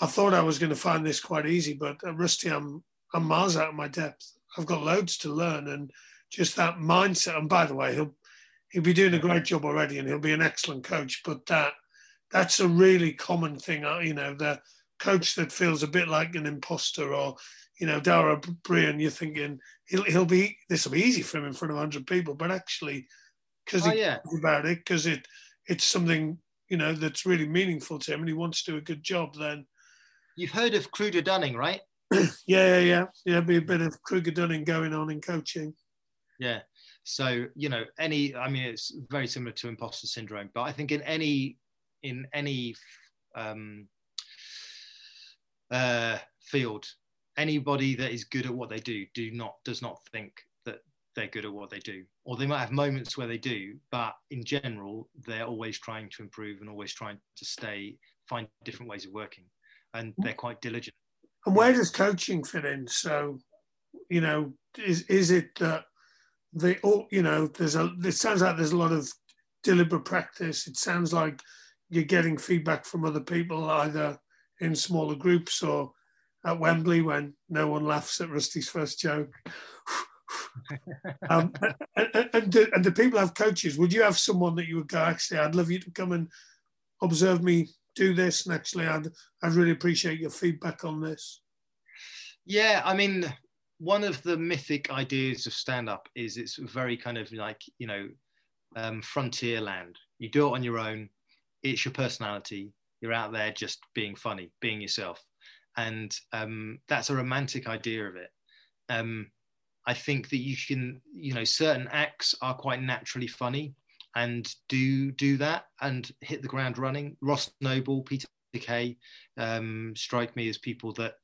I thought I was going to find this quite easy, but uh, Rusty, I'm I'm miles out of my depth. I've got loads to learn, and just that mindset. And by the way, he'll he'll be doing a great job already, and he'll be an excellent coach. But that that's a really common thing. Uh, you know, the coach that feels a bit like an imposter or you know, Dara Brian, you're thinking he'll he'll be this will be easy for him in front of hundred people, but actually, because oh, he yeah. about it, because it it's something you know that's really meaningful to him, and he wants to do a good job. Then you've heard of Kruger Dunning, right? yeah, yeah, yeah, yeah. Be a bit of Kruger Dunning going on in coaching. Yeah. So you know, any I mean, it's very similar to imposter syndrome, but I think in any in any um, uh, field anybody that is good at what they do do not does not think that they're good at what they do. Or they might have moments where they do but in general they're always trying to improve and always trying to stay find different ways of working. And they're quite diligent. And where does coaching fit in? So you know is is it that they all oh, you know there's a it sounds like there's a lot of deliberate practice. It sounds like you're getting feedback from other people either in smaller groups or at Wembley when no one laughs at Rusty's first joke. um, and, and, and, do, and do people have coaches? Would you have someone that you would go, actually, I'd love you to come and observe me do this, and actually, I'd, I'd really appreciate your feedback on this? Yeah, I mean, one of the mythic ideas of stand up is it's very kind of like, you know, um, frontier land. You do it on your own, it's your personality, You're out there just being funny, being yourself, and um, that's a romantic idea of it. Um, I think that you can, you know, certain acts are quite naturally funny and do do that and hit the ground running. Ross Noble, Peter Kay um, strike me as people that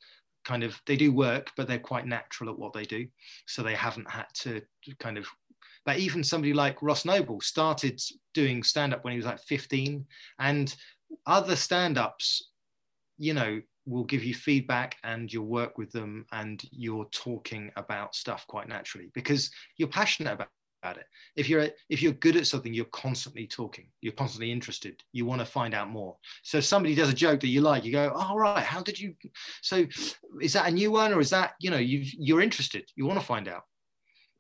kind of they do work, but they're quite natural at what they do, so they haven't had to kind of. But even somebody like Ross Noble started doing stand up when he was like 15, and other stand ups, you know, will give you feedback and you'll work with them and you're talking about stuff quite naturally because you're passionate about, it. If you're if you're good at something you're constantly talking. You're constantly interested. You want to find out more. So if somebody does a joke that you like you go all oh, right how did you so is that a new one or is that you know you you're interested. You want to find out.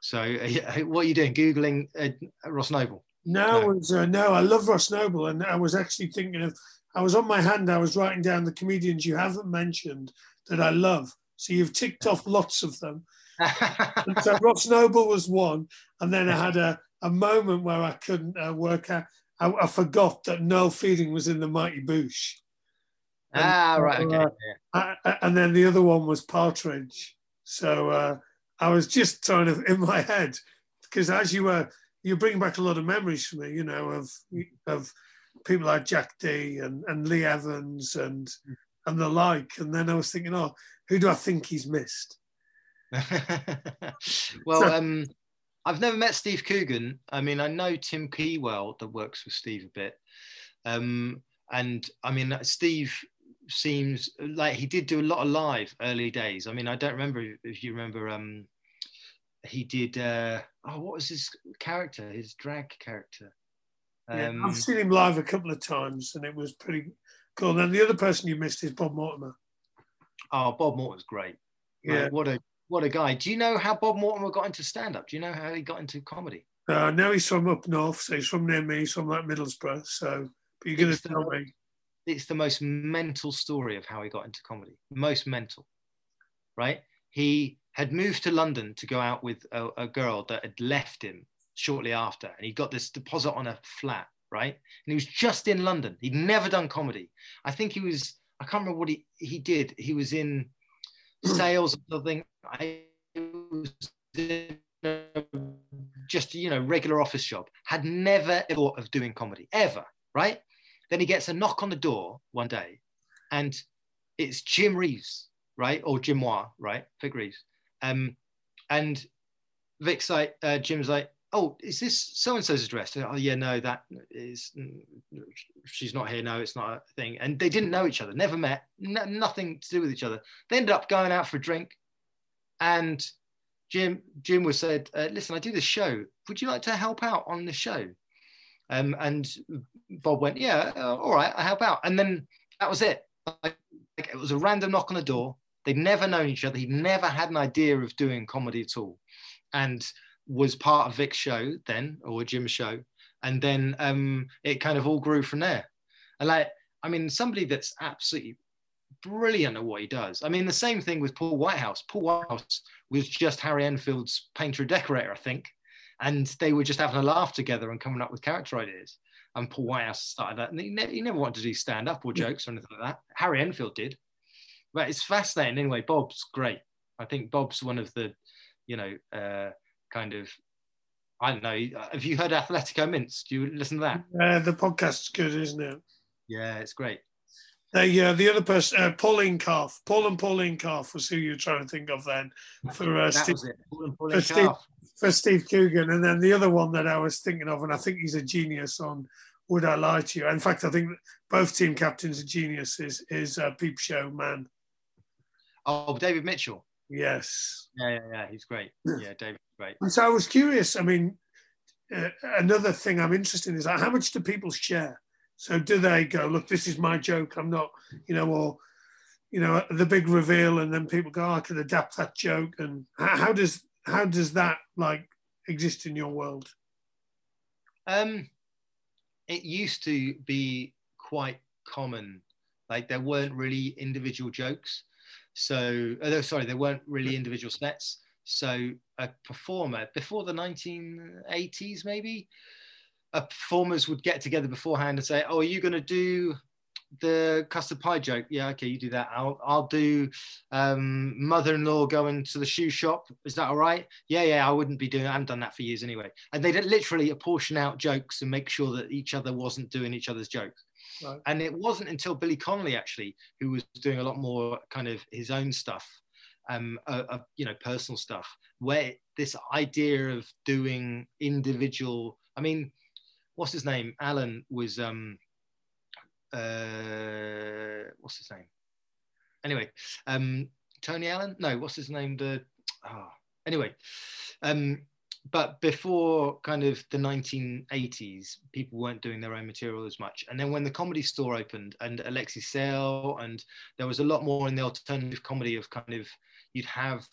So uh, what are you doing? Googling uh, ross noble? No, no. Was, uh, no i love ross noble and i was actually thinking of I was on my hand, I was writing down the comedians you haven't mentioned that I love. So you've ticked off lots of them. so Ross Noble was one. And then I had a, a moment where I couldn't uh, work out. I, I, forgot that Noel Fielding was in the Mighty Boosh. And, ah, right. Okay. Uh, I, and then the other one was Partridge. So uh, I was just trying to, in my head, because as you were, you bring back a lot of memories for me, you know, of, of people like Jack Dee and, and Lee Evans and and the like. And then I was thinking, oh, who do I think he's missed? well, um, I've never met Steve Coogan. I mean, I know Tim Key well that works with Steve a bit. Um, and I mean, Steve seems like he did do a lot of live early days. I mean, I don't remember if you remember. Um, he did. Uh, oh, what was his character? His drag character. Yeah, um, I've seen him live a couple of times, and it was pretty cool. And the other person you missed is Bob Mortimer. Oh, Bob Mortimer's great. Yeah, like, what a what a guy. Do you know how Bob Mortimer got into stand up? Do you know how he got into comedy? Uh, now he's from up north, so he's from near me. He's from like Middlesbrough. So, but you're going to tell me. It's the most mental story of how he got into comedy. Most mental, right? He had moved to London to go out with a, a girl that had left him shortly after, and he got this deposit on a flat, right? And he was just in London. He'd never done comedy. I think he was. I can't remember what he he did. He was in sales or something. I was in just you know regular office job. Had never thought of doing comedy ever, right? Then he gets a knock on the door one day, and it's Jim Reeves, right, or Jim Moir, right, Vic Reeves. Um, and Vic's like, uh, Jim's like, oh, is this so and so's address? Oh, yeah, no, that is, she's not here. No, it's not a thing. And they didn't know each other, never met, nothing to do with each other. They ended up going out for a drink. And Jim, Jim was said, uh, listen, I do this show. Would you like to help out on the show? Um, and Bob went, yeah, uh, all right, I help out. And then that was it. Like, like, it was a random knock on the door. They'd never known each other. He'd never had an idea of doing comedy at all. And was part of Vic's show then, or Jim's show, and then um, it kind of all grew from there. And like, I mean, somebody that's absolutely brilliant at what he does. I mean, the same thing with Paul Whitehouse. Paul Whitehouse was just Harry Enfield's painter decorator, I think, and they were just having a laugh together and coming up with character ideas. And Paul Whitehouse started that, and he, ne- he never wanted to do stand up or jokes or anything like that. Harry Enfield did, but it's fascinating anyway. Bob's great. I think Bob's one of the, you know, uh, kind of I don't know. Have you heard Athletico Mince? Do you listen to that? Yeah, the podcast's good, isn't it? Yeah, it's great. They, uh, the other person, uh, Pauline Calf, Paul and Pauline Calf was who you were trying to think of then for, uh, Steve, for, Steve, for Steve Coogan. And then the other one that I was thinking of, and I think he's a genius on Would I Lie to You? In fact, I think both team captains are geniuses, is uh, Peep Show Man. Oh, David Mitchell. Yes. Yeah, yeah, yeah. He's great. Yeah, David. Right. And so I was curious. I mean, uh, another thing I'm interested in is like, how much do people share? So do they go, look, this is my joke. I'm not, you know, or you know, the big reveal, and then people go, oh, I can adapt that joke. And how, how does how does that like exist in your world? Um, it used to be quite common. Like there weren't really individual jokes. So, oh, sorry, there weren't really individual sets. So a performer before the 1980s, maybe, performers would get together beforehand and say, "Oh, are you going to do the custard pie joke. Yeah, okay, you do that. I'll I'll do um, mother-in-law going to the shoe shop. Is that all right? Yeah, yeah. I wouldn't be doing. I haven't done that for years anyway. And they'd literally apportion out jokes and make sure that each other wasn't doing each other's jokes. Right. And it wasn't until Billy Connolly actually, who was doing a lot more kind of his own stuff, um, uh, uh, you know, personal stuff, where this idea of doing individual. I mean, what's his name? Alan was um, uh, what's his name? Anyway, um, Tony Allen? No, what's his name? The oh, anyway, um, but before kind of the 1980s, people weren't doing their own material as much. And then when the comedy store opened and Alexei Sayle, and there was a lot more in the alternative comedy of kind of you'd have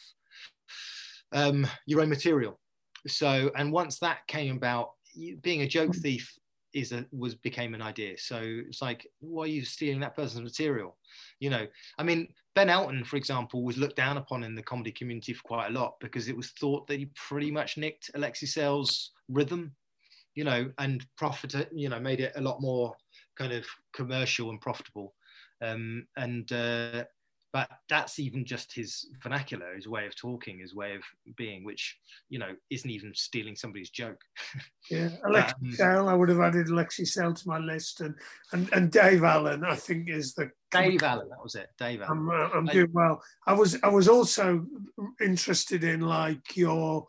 um, your own material. So, and once that came about, being a joke thief is a was became an idea. So it's like, why are you stealing that person's material? You know, I mean, Ben Elton, for example, was looked down upon in the comedy community for quite a lot because it was thought that he pretty much nicked Alexei Sayle's rhythm, you know, and profited, you know, made it a lot more kind of commercial and profitable. Um, and uh, but that's even just his vernacular, his way of talking, his way of being, which you know isn't even stealing somebody's joke. Yeah, Alexei um, Sayle, I would have added Alexei Sayle to my list, and and and Dave Allen, I think is the Dave Allen. That was it, Dave Allen. I'm, uh, I'm doing well. I was I was also interested in like your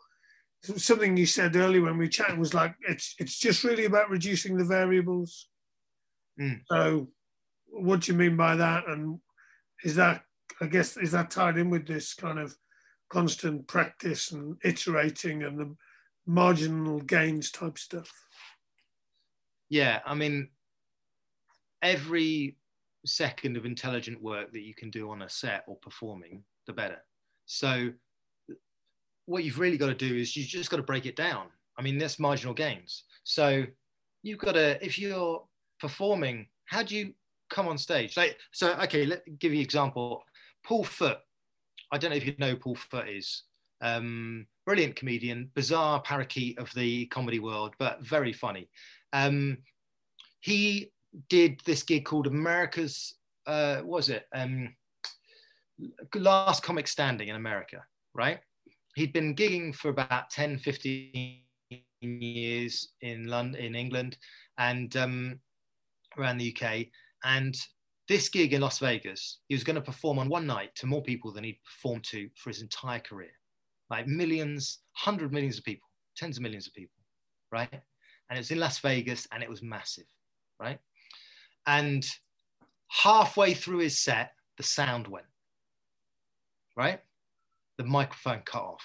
something you said earlier when we chatted was like it's it's just really about reducing the variables. Mm. So, what do you mean by that? And is that I guess is that tied in with this kind of constant practice and iterating and the marginal gains type stuff? Yeah, I mean, every second of intelligent work that you can do on a set or performing, the better. So, what you've really got to do is you just got to break it down. I mean, that's marginal gains. So, you've got to, if you're performing, how do you come on stage? Like, so, okay, let me give you an example. Paul Foot. I don't know if you know Paul Foot is. Um, brilliant comedian, bizarre parakeet of the comedy world, but very funny. Um, he did this gig called America's, uh, was it? Um, Last Comic Standing in America, right? He'd been gigging for about 10, 15 years in London, in England, and um, around the UK. And this gig in Las Vegas, he was going to perform on one night to more people than he'd performed to for his entire career. Like millions, hundred millions of people, tens of millions of people, right? And it was in Las Vegas and it was massive, right? And halfway through his set, the sound went, right? The microphone cut off.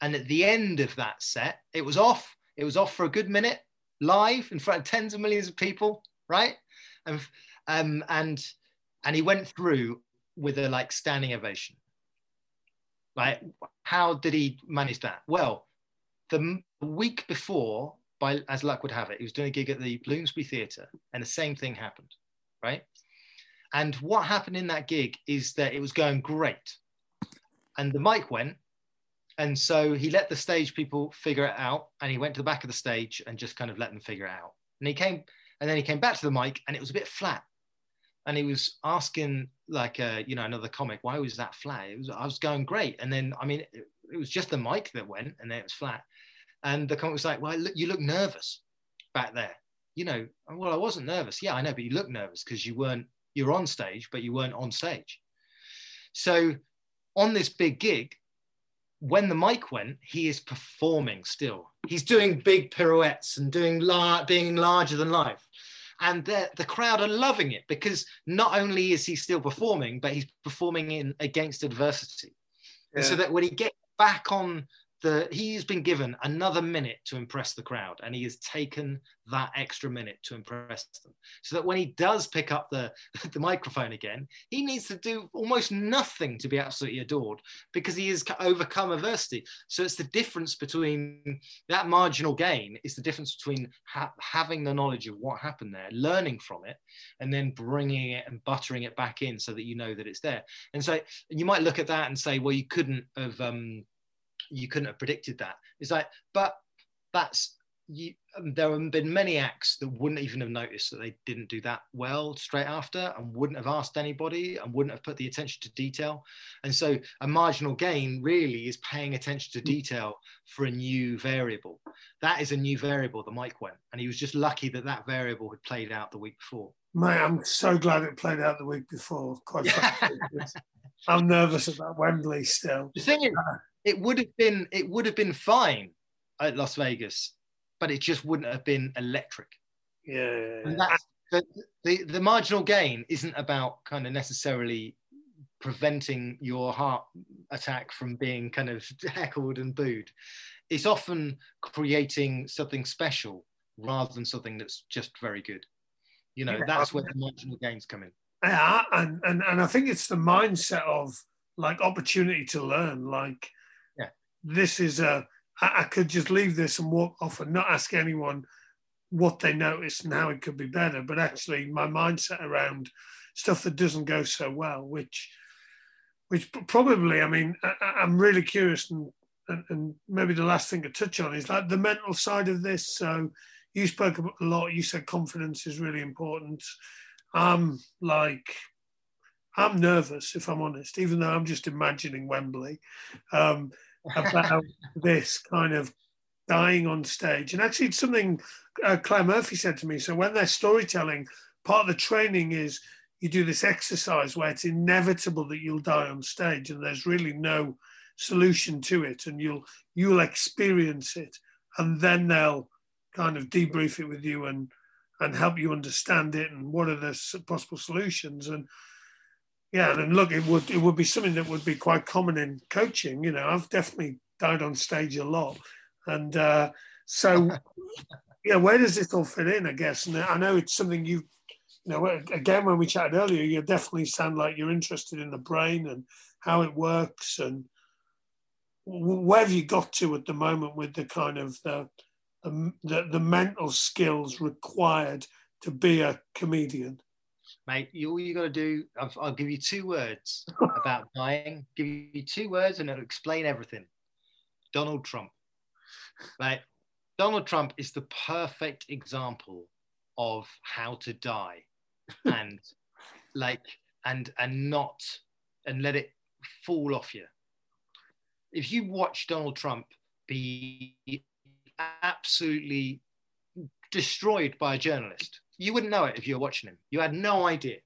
And at the end of that set, it was off. It was off for a good minute, live in front of tens of millions of people, right? And um, and and he went through with a like standing ovation. Like, how did he manage that? Well, the week before, by as luck would have it, he was doing a gig at the Bloomsbury Theatre, and the same thing happened, right? And what happened in that gig is that it was going great, and the mic went, and so he let the stage people figure it out, and he went to the back of the stage and just kind of let them figure it out. And he came, and then he came back to the mic, and it was a bit flat and he was asking like uh, you know another comic why was that flat? It was i was going great. And then i mean it, it was just the mic that went and then it was flat. And the comic was like well look, you look nervous back there. You know well i wasn't nervous. Yeah i know but you look nervous because you weren't you're on stage but you weren't on stage. So on this big gig when the mic went he is performing still. He's doing big pirouettes and doing being larger than life and the, the crowd are loving it because not only is he still performing, but he's performing in against adversity. Yeah. So that when he gets back on the he's been given another minute to impress the crowd and he has taken that extra minute to impress them. So that when he does pick up the the microphone again he needs to do almost nothing to be absolutely adored because he has overcome adversity. So it's the difference between that marginal gain is the difference between ha- having the knowledge of what happened there learning from it and then bringing it and buttering it back in so that you know that it's there. And so you might look at that and say well you couldn't have um, you couldn't have predicted that. It's like, but that's you, um, there have been many acts that wouldn't even have noticed that they didn't do that well straight after and wouldn't have asked anybody and wouldn't have put the attention to detail. And so a marginal gain really is paying attention to mm. detail for a new variable. That is a new variable, the mic went. And he was just lucky that that variable had played out the week before. Mate, I'm so glad it played out the week before. Quite frankly, I'm nervous about Wembley still. The thing is, uh, it would have been it would have been fine at Las Vegas but it just wouldn't have been electric. Yeah. And that's, the, the, the marginal gain isn't about kind of necessarily preventing your heart attack from being kind of heckled and booed. It's often creating something special rather than something that's just very good. You know, yeah. that's where the marginal gains come in. Yeah, and, and and I think it's the mindset of like opportunity to learn. Like, this is a I, I could just leave this and walk off and not ask anyone what they noticed and how it could be better. But actually, my mindset around stuff that doesn't go so well, which which probably, I mean, I, am really curious, and, and, and maybe the last thing to touch on is like the mental side of this. So you spoke a lot. You said confidence is really important. I'm like, I'm nervous if I'm honest, even though I'm just imagining Wembley. Um, about this kind of dying on stage. And actually, it's something uh, Claire Murphy said to me. So when they're storytelling, part of the training is you do this exercise where it's inevitable that you'll die on stage, and there's really no solution to it, and you'll you'll experience it, and then they'll kind of debrief it with you and and help you understand it and what are the possible solutions and yeah, and look, it would it would be something that would be quite common in coaching. You know, I've definitely died on stage a lot, and uh, so yeah, where does this all fit in? I guess, and I know it's something you, you know, again when we chatted earlier, you definitely sound like you're interested in the brain and how it works, and where have you got to at the moment with the kind of the the, the mental skills required to be a comedian? Mate. You, all you got to do, I'll, I'll, give you two words about dying. Give you two words, and it'll explain everything. Donald Trump. Right, Donald Trump is the perfect example of how to die, and like, and and not, and let it fall off you. If you watch Donald Trump be absolutely destroyed by a journalist you wouldn't know it if you were watching him. You had no idea.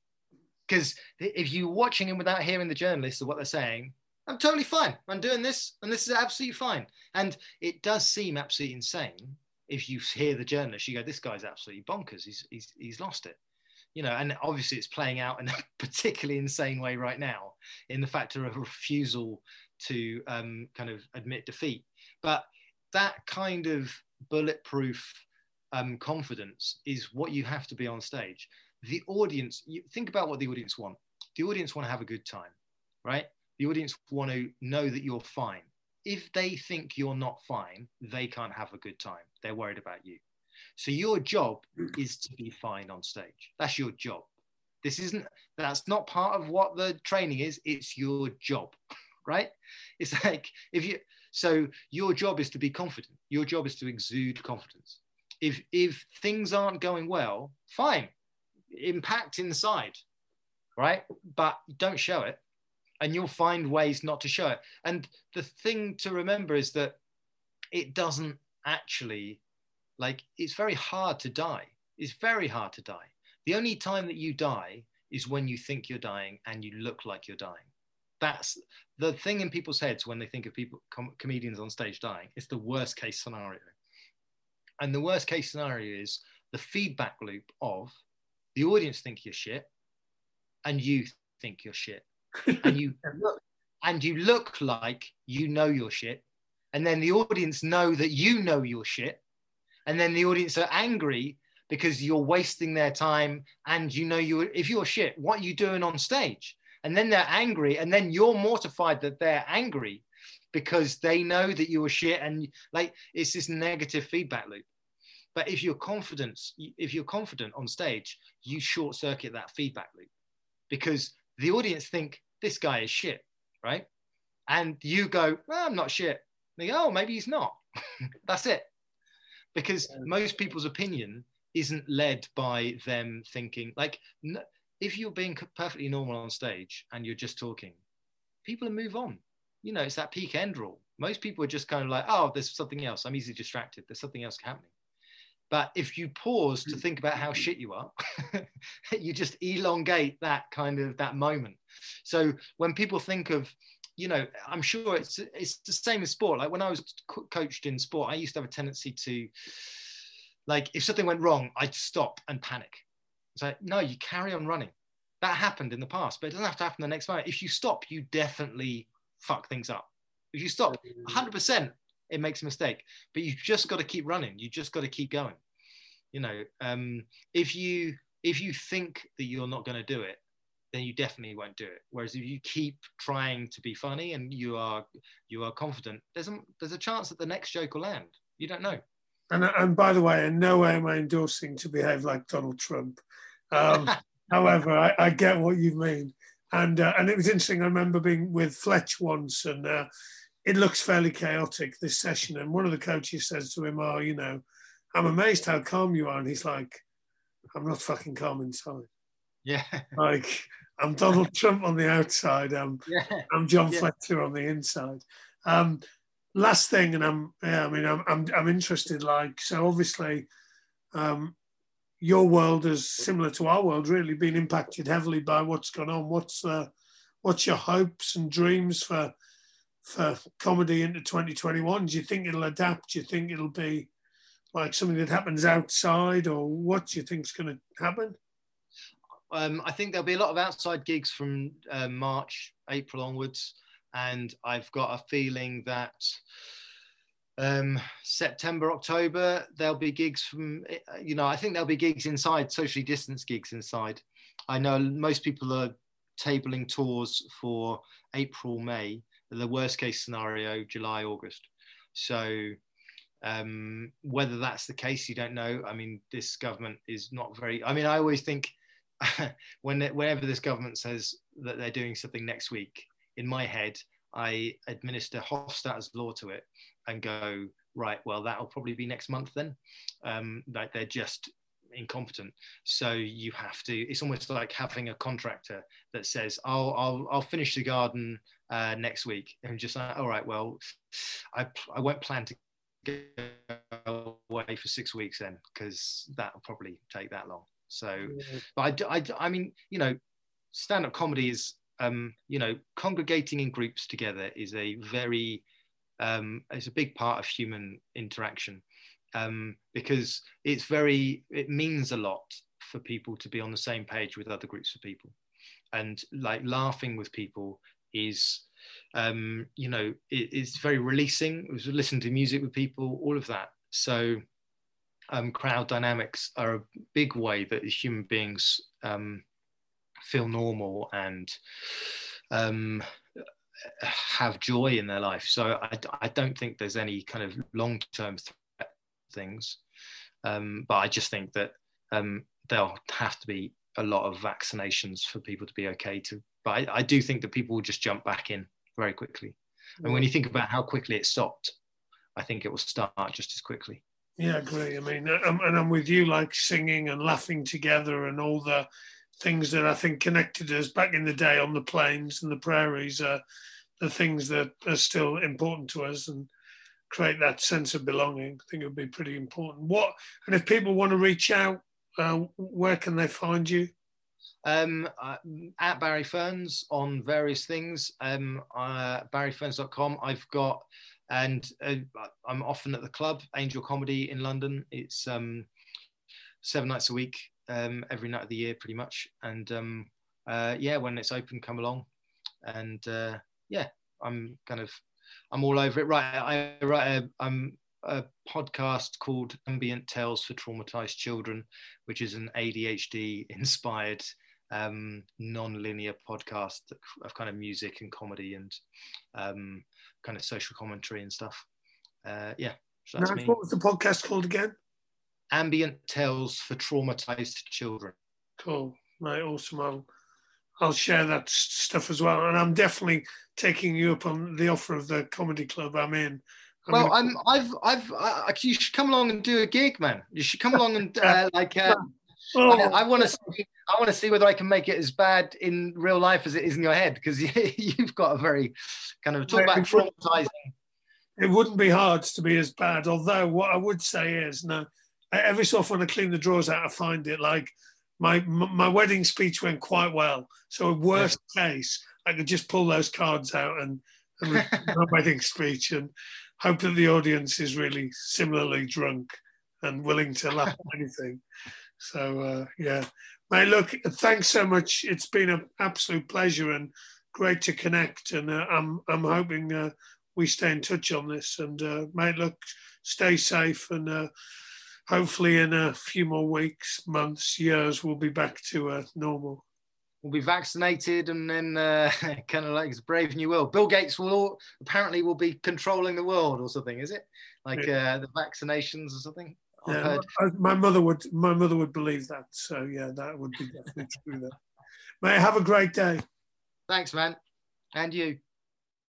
Because if you're watching him without hearing the journalists or what they're saying, I'm totally fine. I'm doing this, and this is absolutely fine. And it does seem absolutely insane if you hear the journalist. You go, "This guy's absolutely bonkers. He's he's he's lost it." You know, and obviously it's playing out in a particularly insane way right now in the factor of refusal to um, kind of admit defeat. But that kind of bulletproof um, confidence is what you have to be on stage. The audience, you think about what the audience want. The audience want to have a good time, right? The audience want to know that you're fine. If they think you're not fine, they can't have a good time. They're worried about you. So your job is to be fine on stage. That's your job. This isn't, that's not part of what the training is. It's your job, right? It's like if you, so your job is to be confident. Your job is to exude confidence if if things aren't going well, fine, impact inside, right? But don't show it, and you'll find ways not to show it. And the thing to remember is that it doesn't actually like it's very hard to die. It's very hard to die. The only time that you die is when you think you're dying and you look like you're dying. That's the thing in people's heads when they think of people com- comedians on stage dying. It's the worst case scenario. And the worst case scenario is the feedback loop of the audience think you're shit and you think you're shit. and you look, and you look like you know you're shit. And then the audience know that you know you're shit. And then the audience are angry because you're wasting their time and you know you if you're shit, what are you doing on stage? And then they're angry, and then you're mortified that they're angry because they know that you are shit and like it's this negative feedback loop. But if you're confident if you're confident on stage you short circuit that feedback loop because the audience think this guy is shit right? And you go well, i'm not shit. They go oh maybe he's not. That's it. Because most people's opinion isn't led by them thinking like if you're being perfectly normal on stage and you're just talking people move on you know it's that peak end rule. Most people are just kind of like oh there's something else. I'm easily distracted. There's something else happening. But if you pause to hmm. think about how shit you are you just elongate that kind of that moment. So when people think of you know i'm sure it's it's the same as sport. Like when i was co- coached in sport i used to have a tendency to like if something went wrong, I'd stop and panic. It's like, no, you carry on running. That happened in the past, but it doesn't have to happen the next moment. If you stop, you definitely fuck things up. If you stop, 100%, it makes a mistake. But you just got to keep running. You just got to keep going. You know, um, if you if you think that you're not going to do it, then you definitely won't do it. Whereas if you keep trying to be funny and you are you are confident, there's a there's a chance that the next joke will land. You don't know. And, and by the way, in no way am I endorsing to behave like Donald Trump. Um, however, I, I, get what you mean. And, uh, and it was interesting. I remember being with Fletch once, and uh, it looks fairly chaotic this session. And one of the coaches says to him, "Oh, you know, I'm amazed how calm you are." And he's like, "I'm not fucking calm inside." Yeah. Like I'm Donald Trump on the outside. I'm yeah. I'm John yeah. Fletcher on the inside. Um, last thing, and I'm yeah, I mean I'm I'm, I'm interested. Like so, obviously, um, your world is similar to our world, really been impacted heavily by what's gone on. What's uh, what's your hopes and dreams for for comedy into 2021? Do you think it'll adapt? Do you think it'll be like something that happens outside, or what do you think's going to happen? Um, I think there'll be a lot of outside gigs from uh, March, April onwards and I've got a feeling that um, September, October, there'll be gigs from, you know, I think there'll be gigs inside, socially distanced gigs inside. I know most people are tabling tours for April, May, the worst case scenario, July, August. So um, whether that's the case, you don't know. I mean, this government is not very, I mean, I always think when, whenever this government says that they're doing something next week, in my head, I administer Hofstadter's law to it and go, right, well, that'll probably be next month then. Um, like they're just incompetent. So you have to, it's almost like having a contractor that says, I'll, I'll, I'll finish the garden uh, next week. And just like, all right, well, I, I won't plan to go away for six weeks then, because that'll probably take that long. So, but I, I, I mean, you know, stand up comedy is um, you know, congregating in groups together is a very, um, it's a big part of human interaction um, because it's very, it means a lot for people to be on the same page with other groups of people. And like laughing with people is, um, you know, it, it's very releasing. It was listen to music with people, all of that. So um, crowd dynamics are a big way that human beings um, feel normal and um, have joy in their life. So I, I don't think there's any kind of long term threat things. Um, but I just think that um, there'll have to be a lot of vaccinations for people to be okay to. But I, I do think that people will just jump back in very quickly. And when you think about how quickly it stopped, I think it will start just as quickly. Yeah, agree. I mean, I'm, and I'm with you, like singing and laughing together and all the things that I think connected us back in the day on the plains and the prairies are the things that are still important to us and create that sense of belonging. I think it would be pretty important. What and if people want to reach out, uh, where can they find you? Um, uh, at Barry Ferns on various things. Um, uh, BarryFerns.com. I've got, and uh, I'm often at the club Angel Comedy in London. It's um, seven nights a week um, every night of the year, pretty much. And um, uh, yeah, when it's open, come along. And uh, yeah, I'm kind of I'm all over it. Right, I write a, I'm a podcast called Ambient Tales for Traumatized Children, which is an ADHD inspired um, non-linear podcast of kind of music and comedy and um, kind of social commentary and stuff. Uh, yeah. So nice. What was the podcast called again? Ambient tales for traumatized children. Cool, right, awesome. I'll, I'll share that stuff as well. And I'm definitely taking you up on the offer of the comedy club I'm in I'm well, gonna- I'm. I've. I've. I, you should come along and do a gig, man. You should come along and uh, like. Uh, Oh, I, I want to. See, I want to see whether I can make it as bad in real life as it is in your head because you, you've got a very kind of talk about traumatizing. it wouldn't be hard to be as bad. Although what I would say is, no, every so often I clean the drawers out, I find it like my my wedding speech went quite well. So worst case, I could just pull those cards out and, and my wedding speech and hope that the audience is really similarly drunk and willing to laugh at anything. So uh, yeah, mate. Look, thanks so much. It's been an absolute pleasure and great to connect. And uh, I'm I'm hoping uh, we stay in touch on this. And uh, mate, look, stay safe and. Hopefully, in a few more weeks, months, years, we'll be back to uh, normal. We'll be vaccinated and then uh, kind of like it's brave new world. Bill Gates will all, apparently will be controlling the world or something. Is it like uh, the vaccinations or something? Yeah. I- my mother would. My mother would believe that. So yeah, that would be definitely true. There, mate. Have a great day. Thanks, man, and you.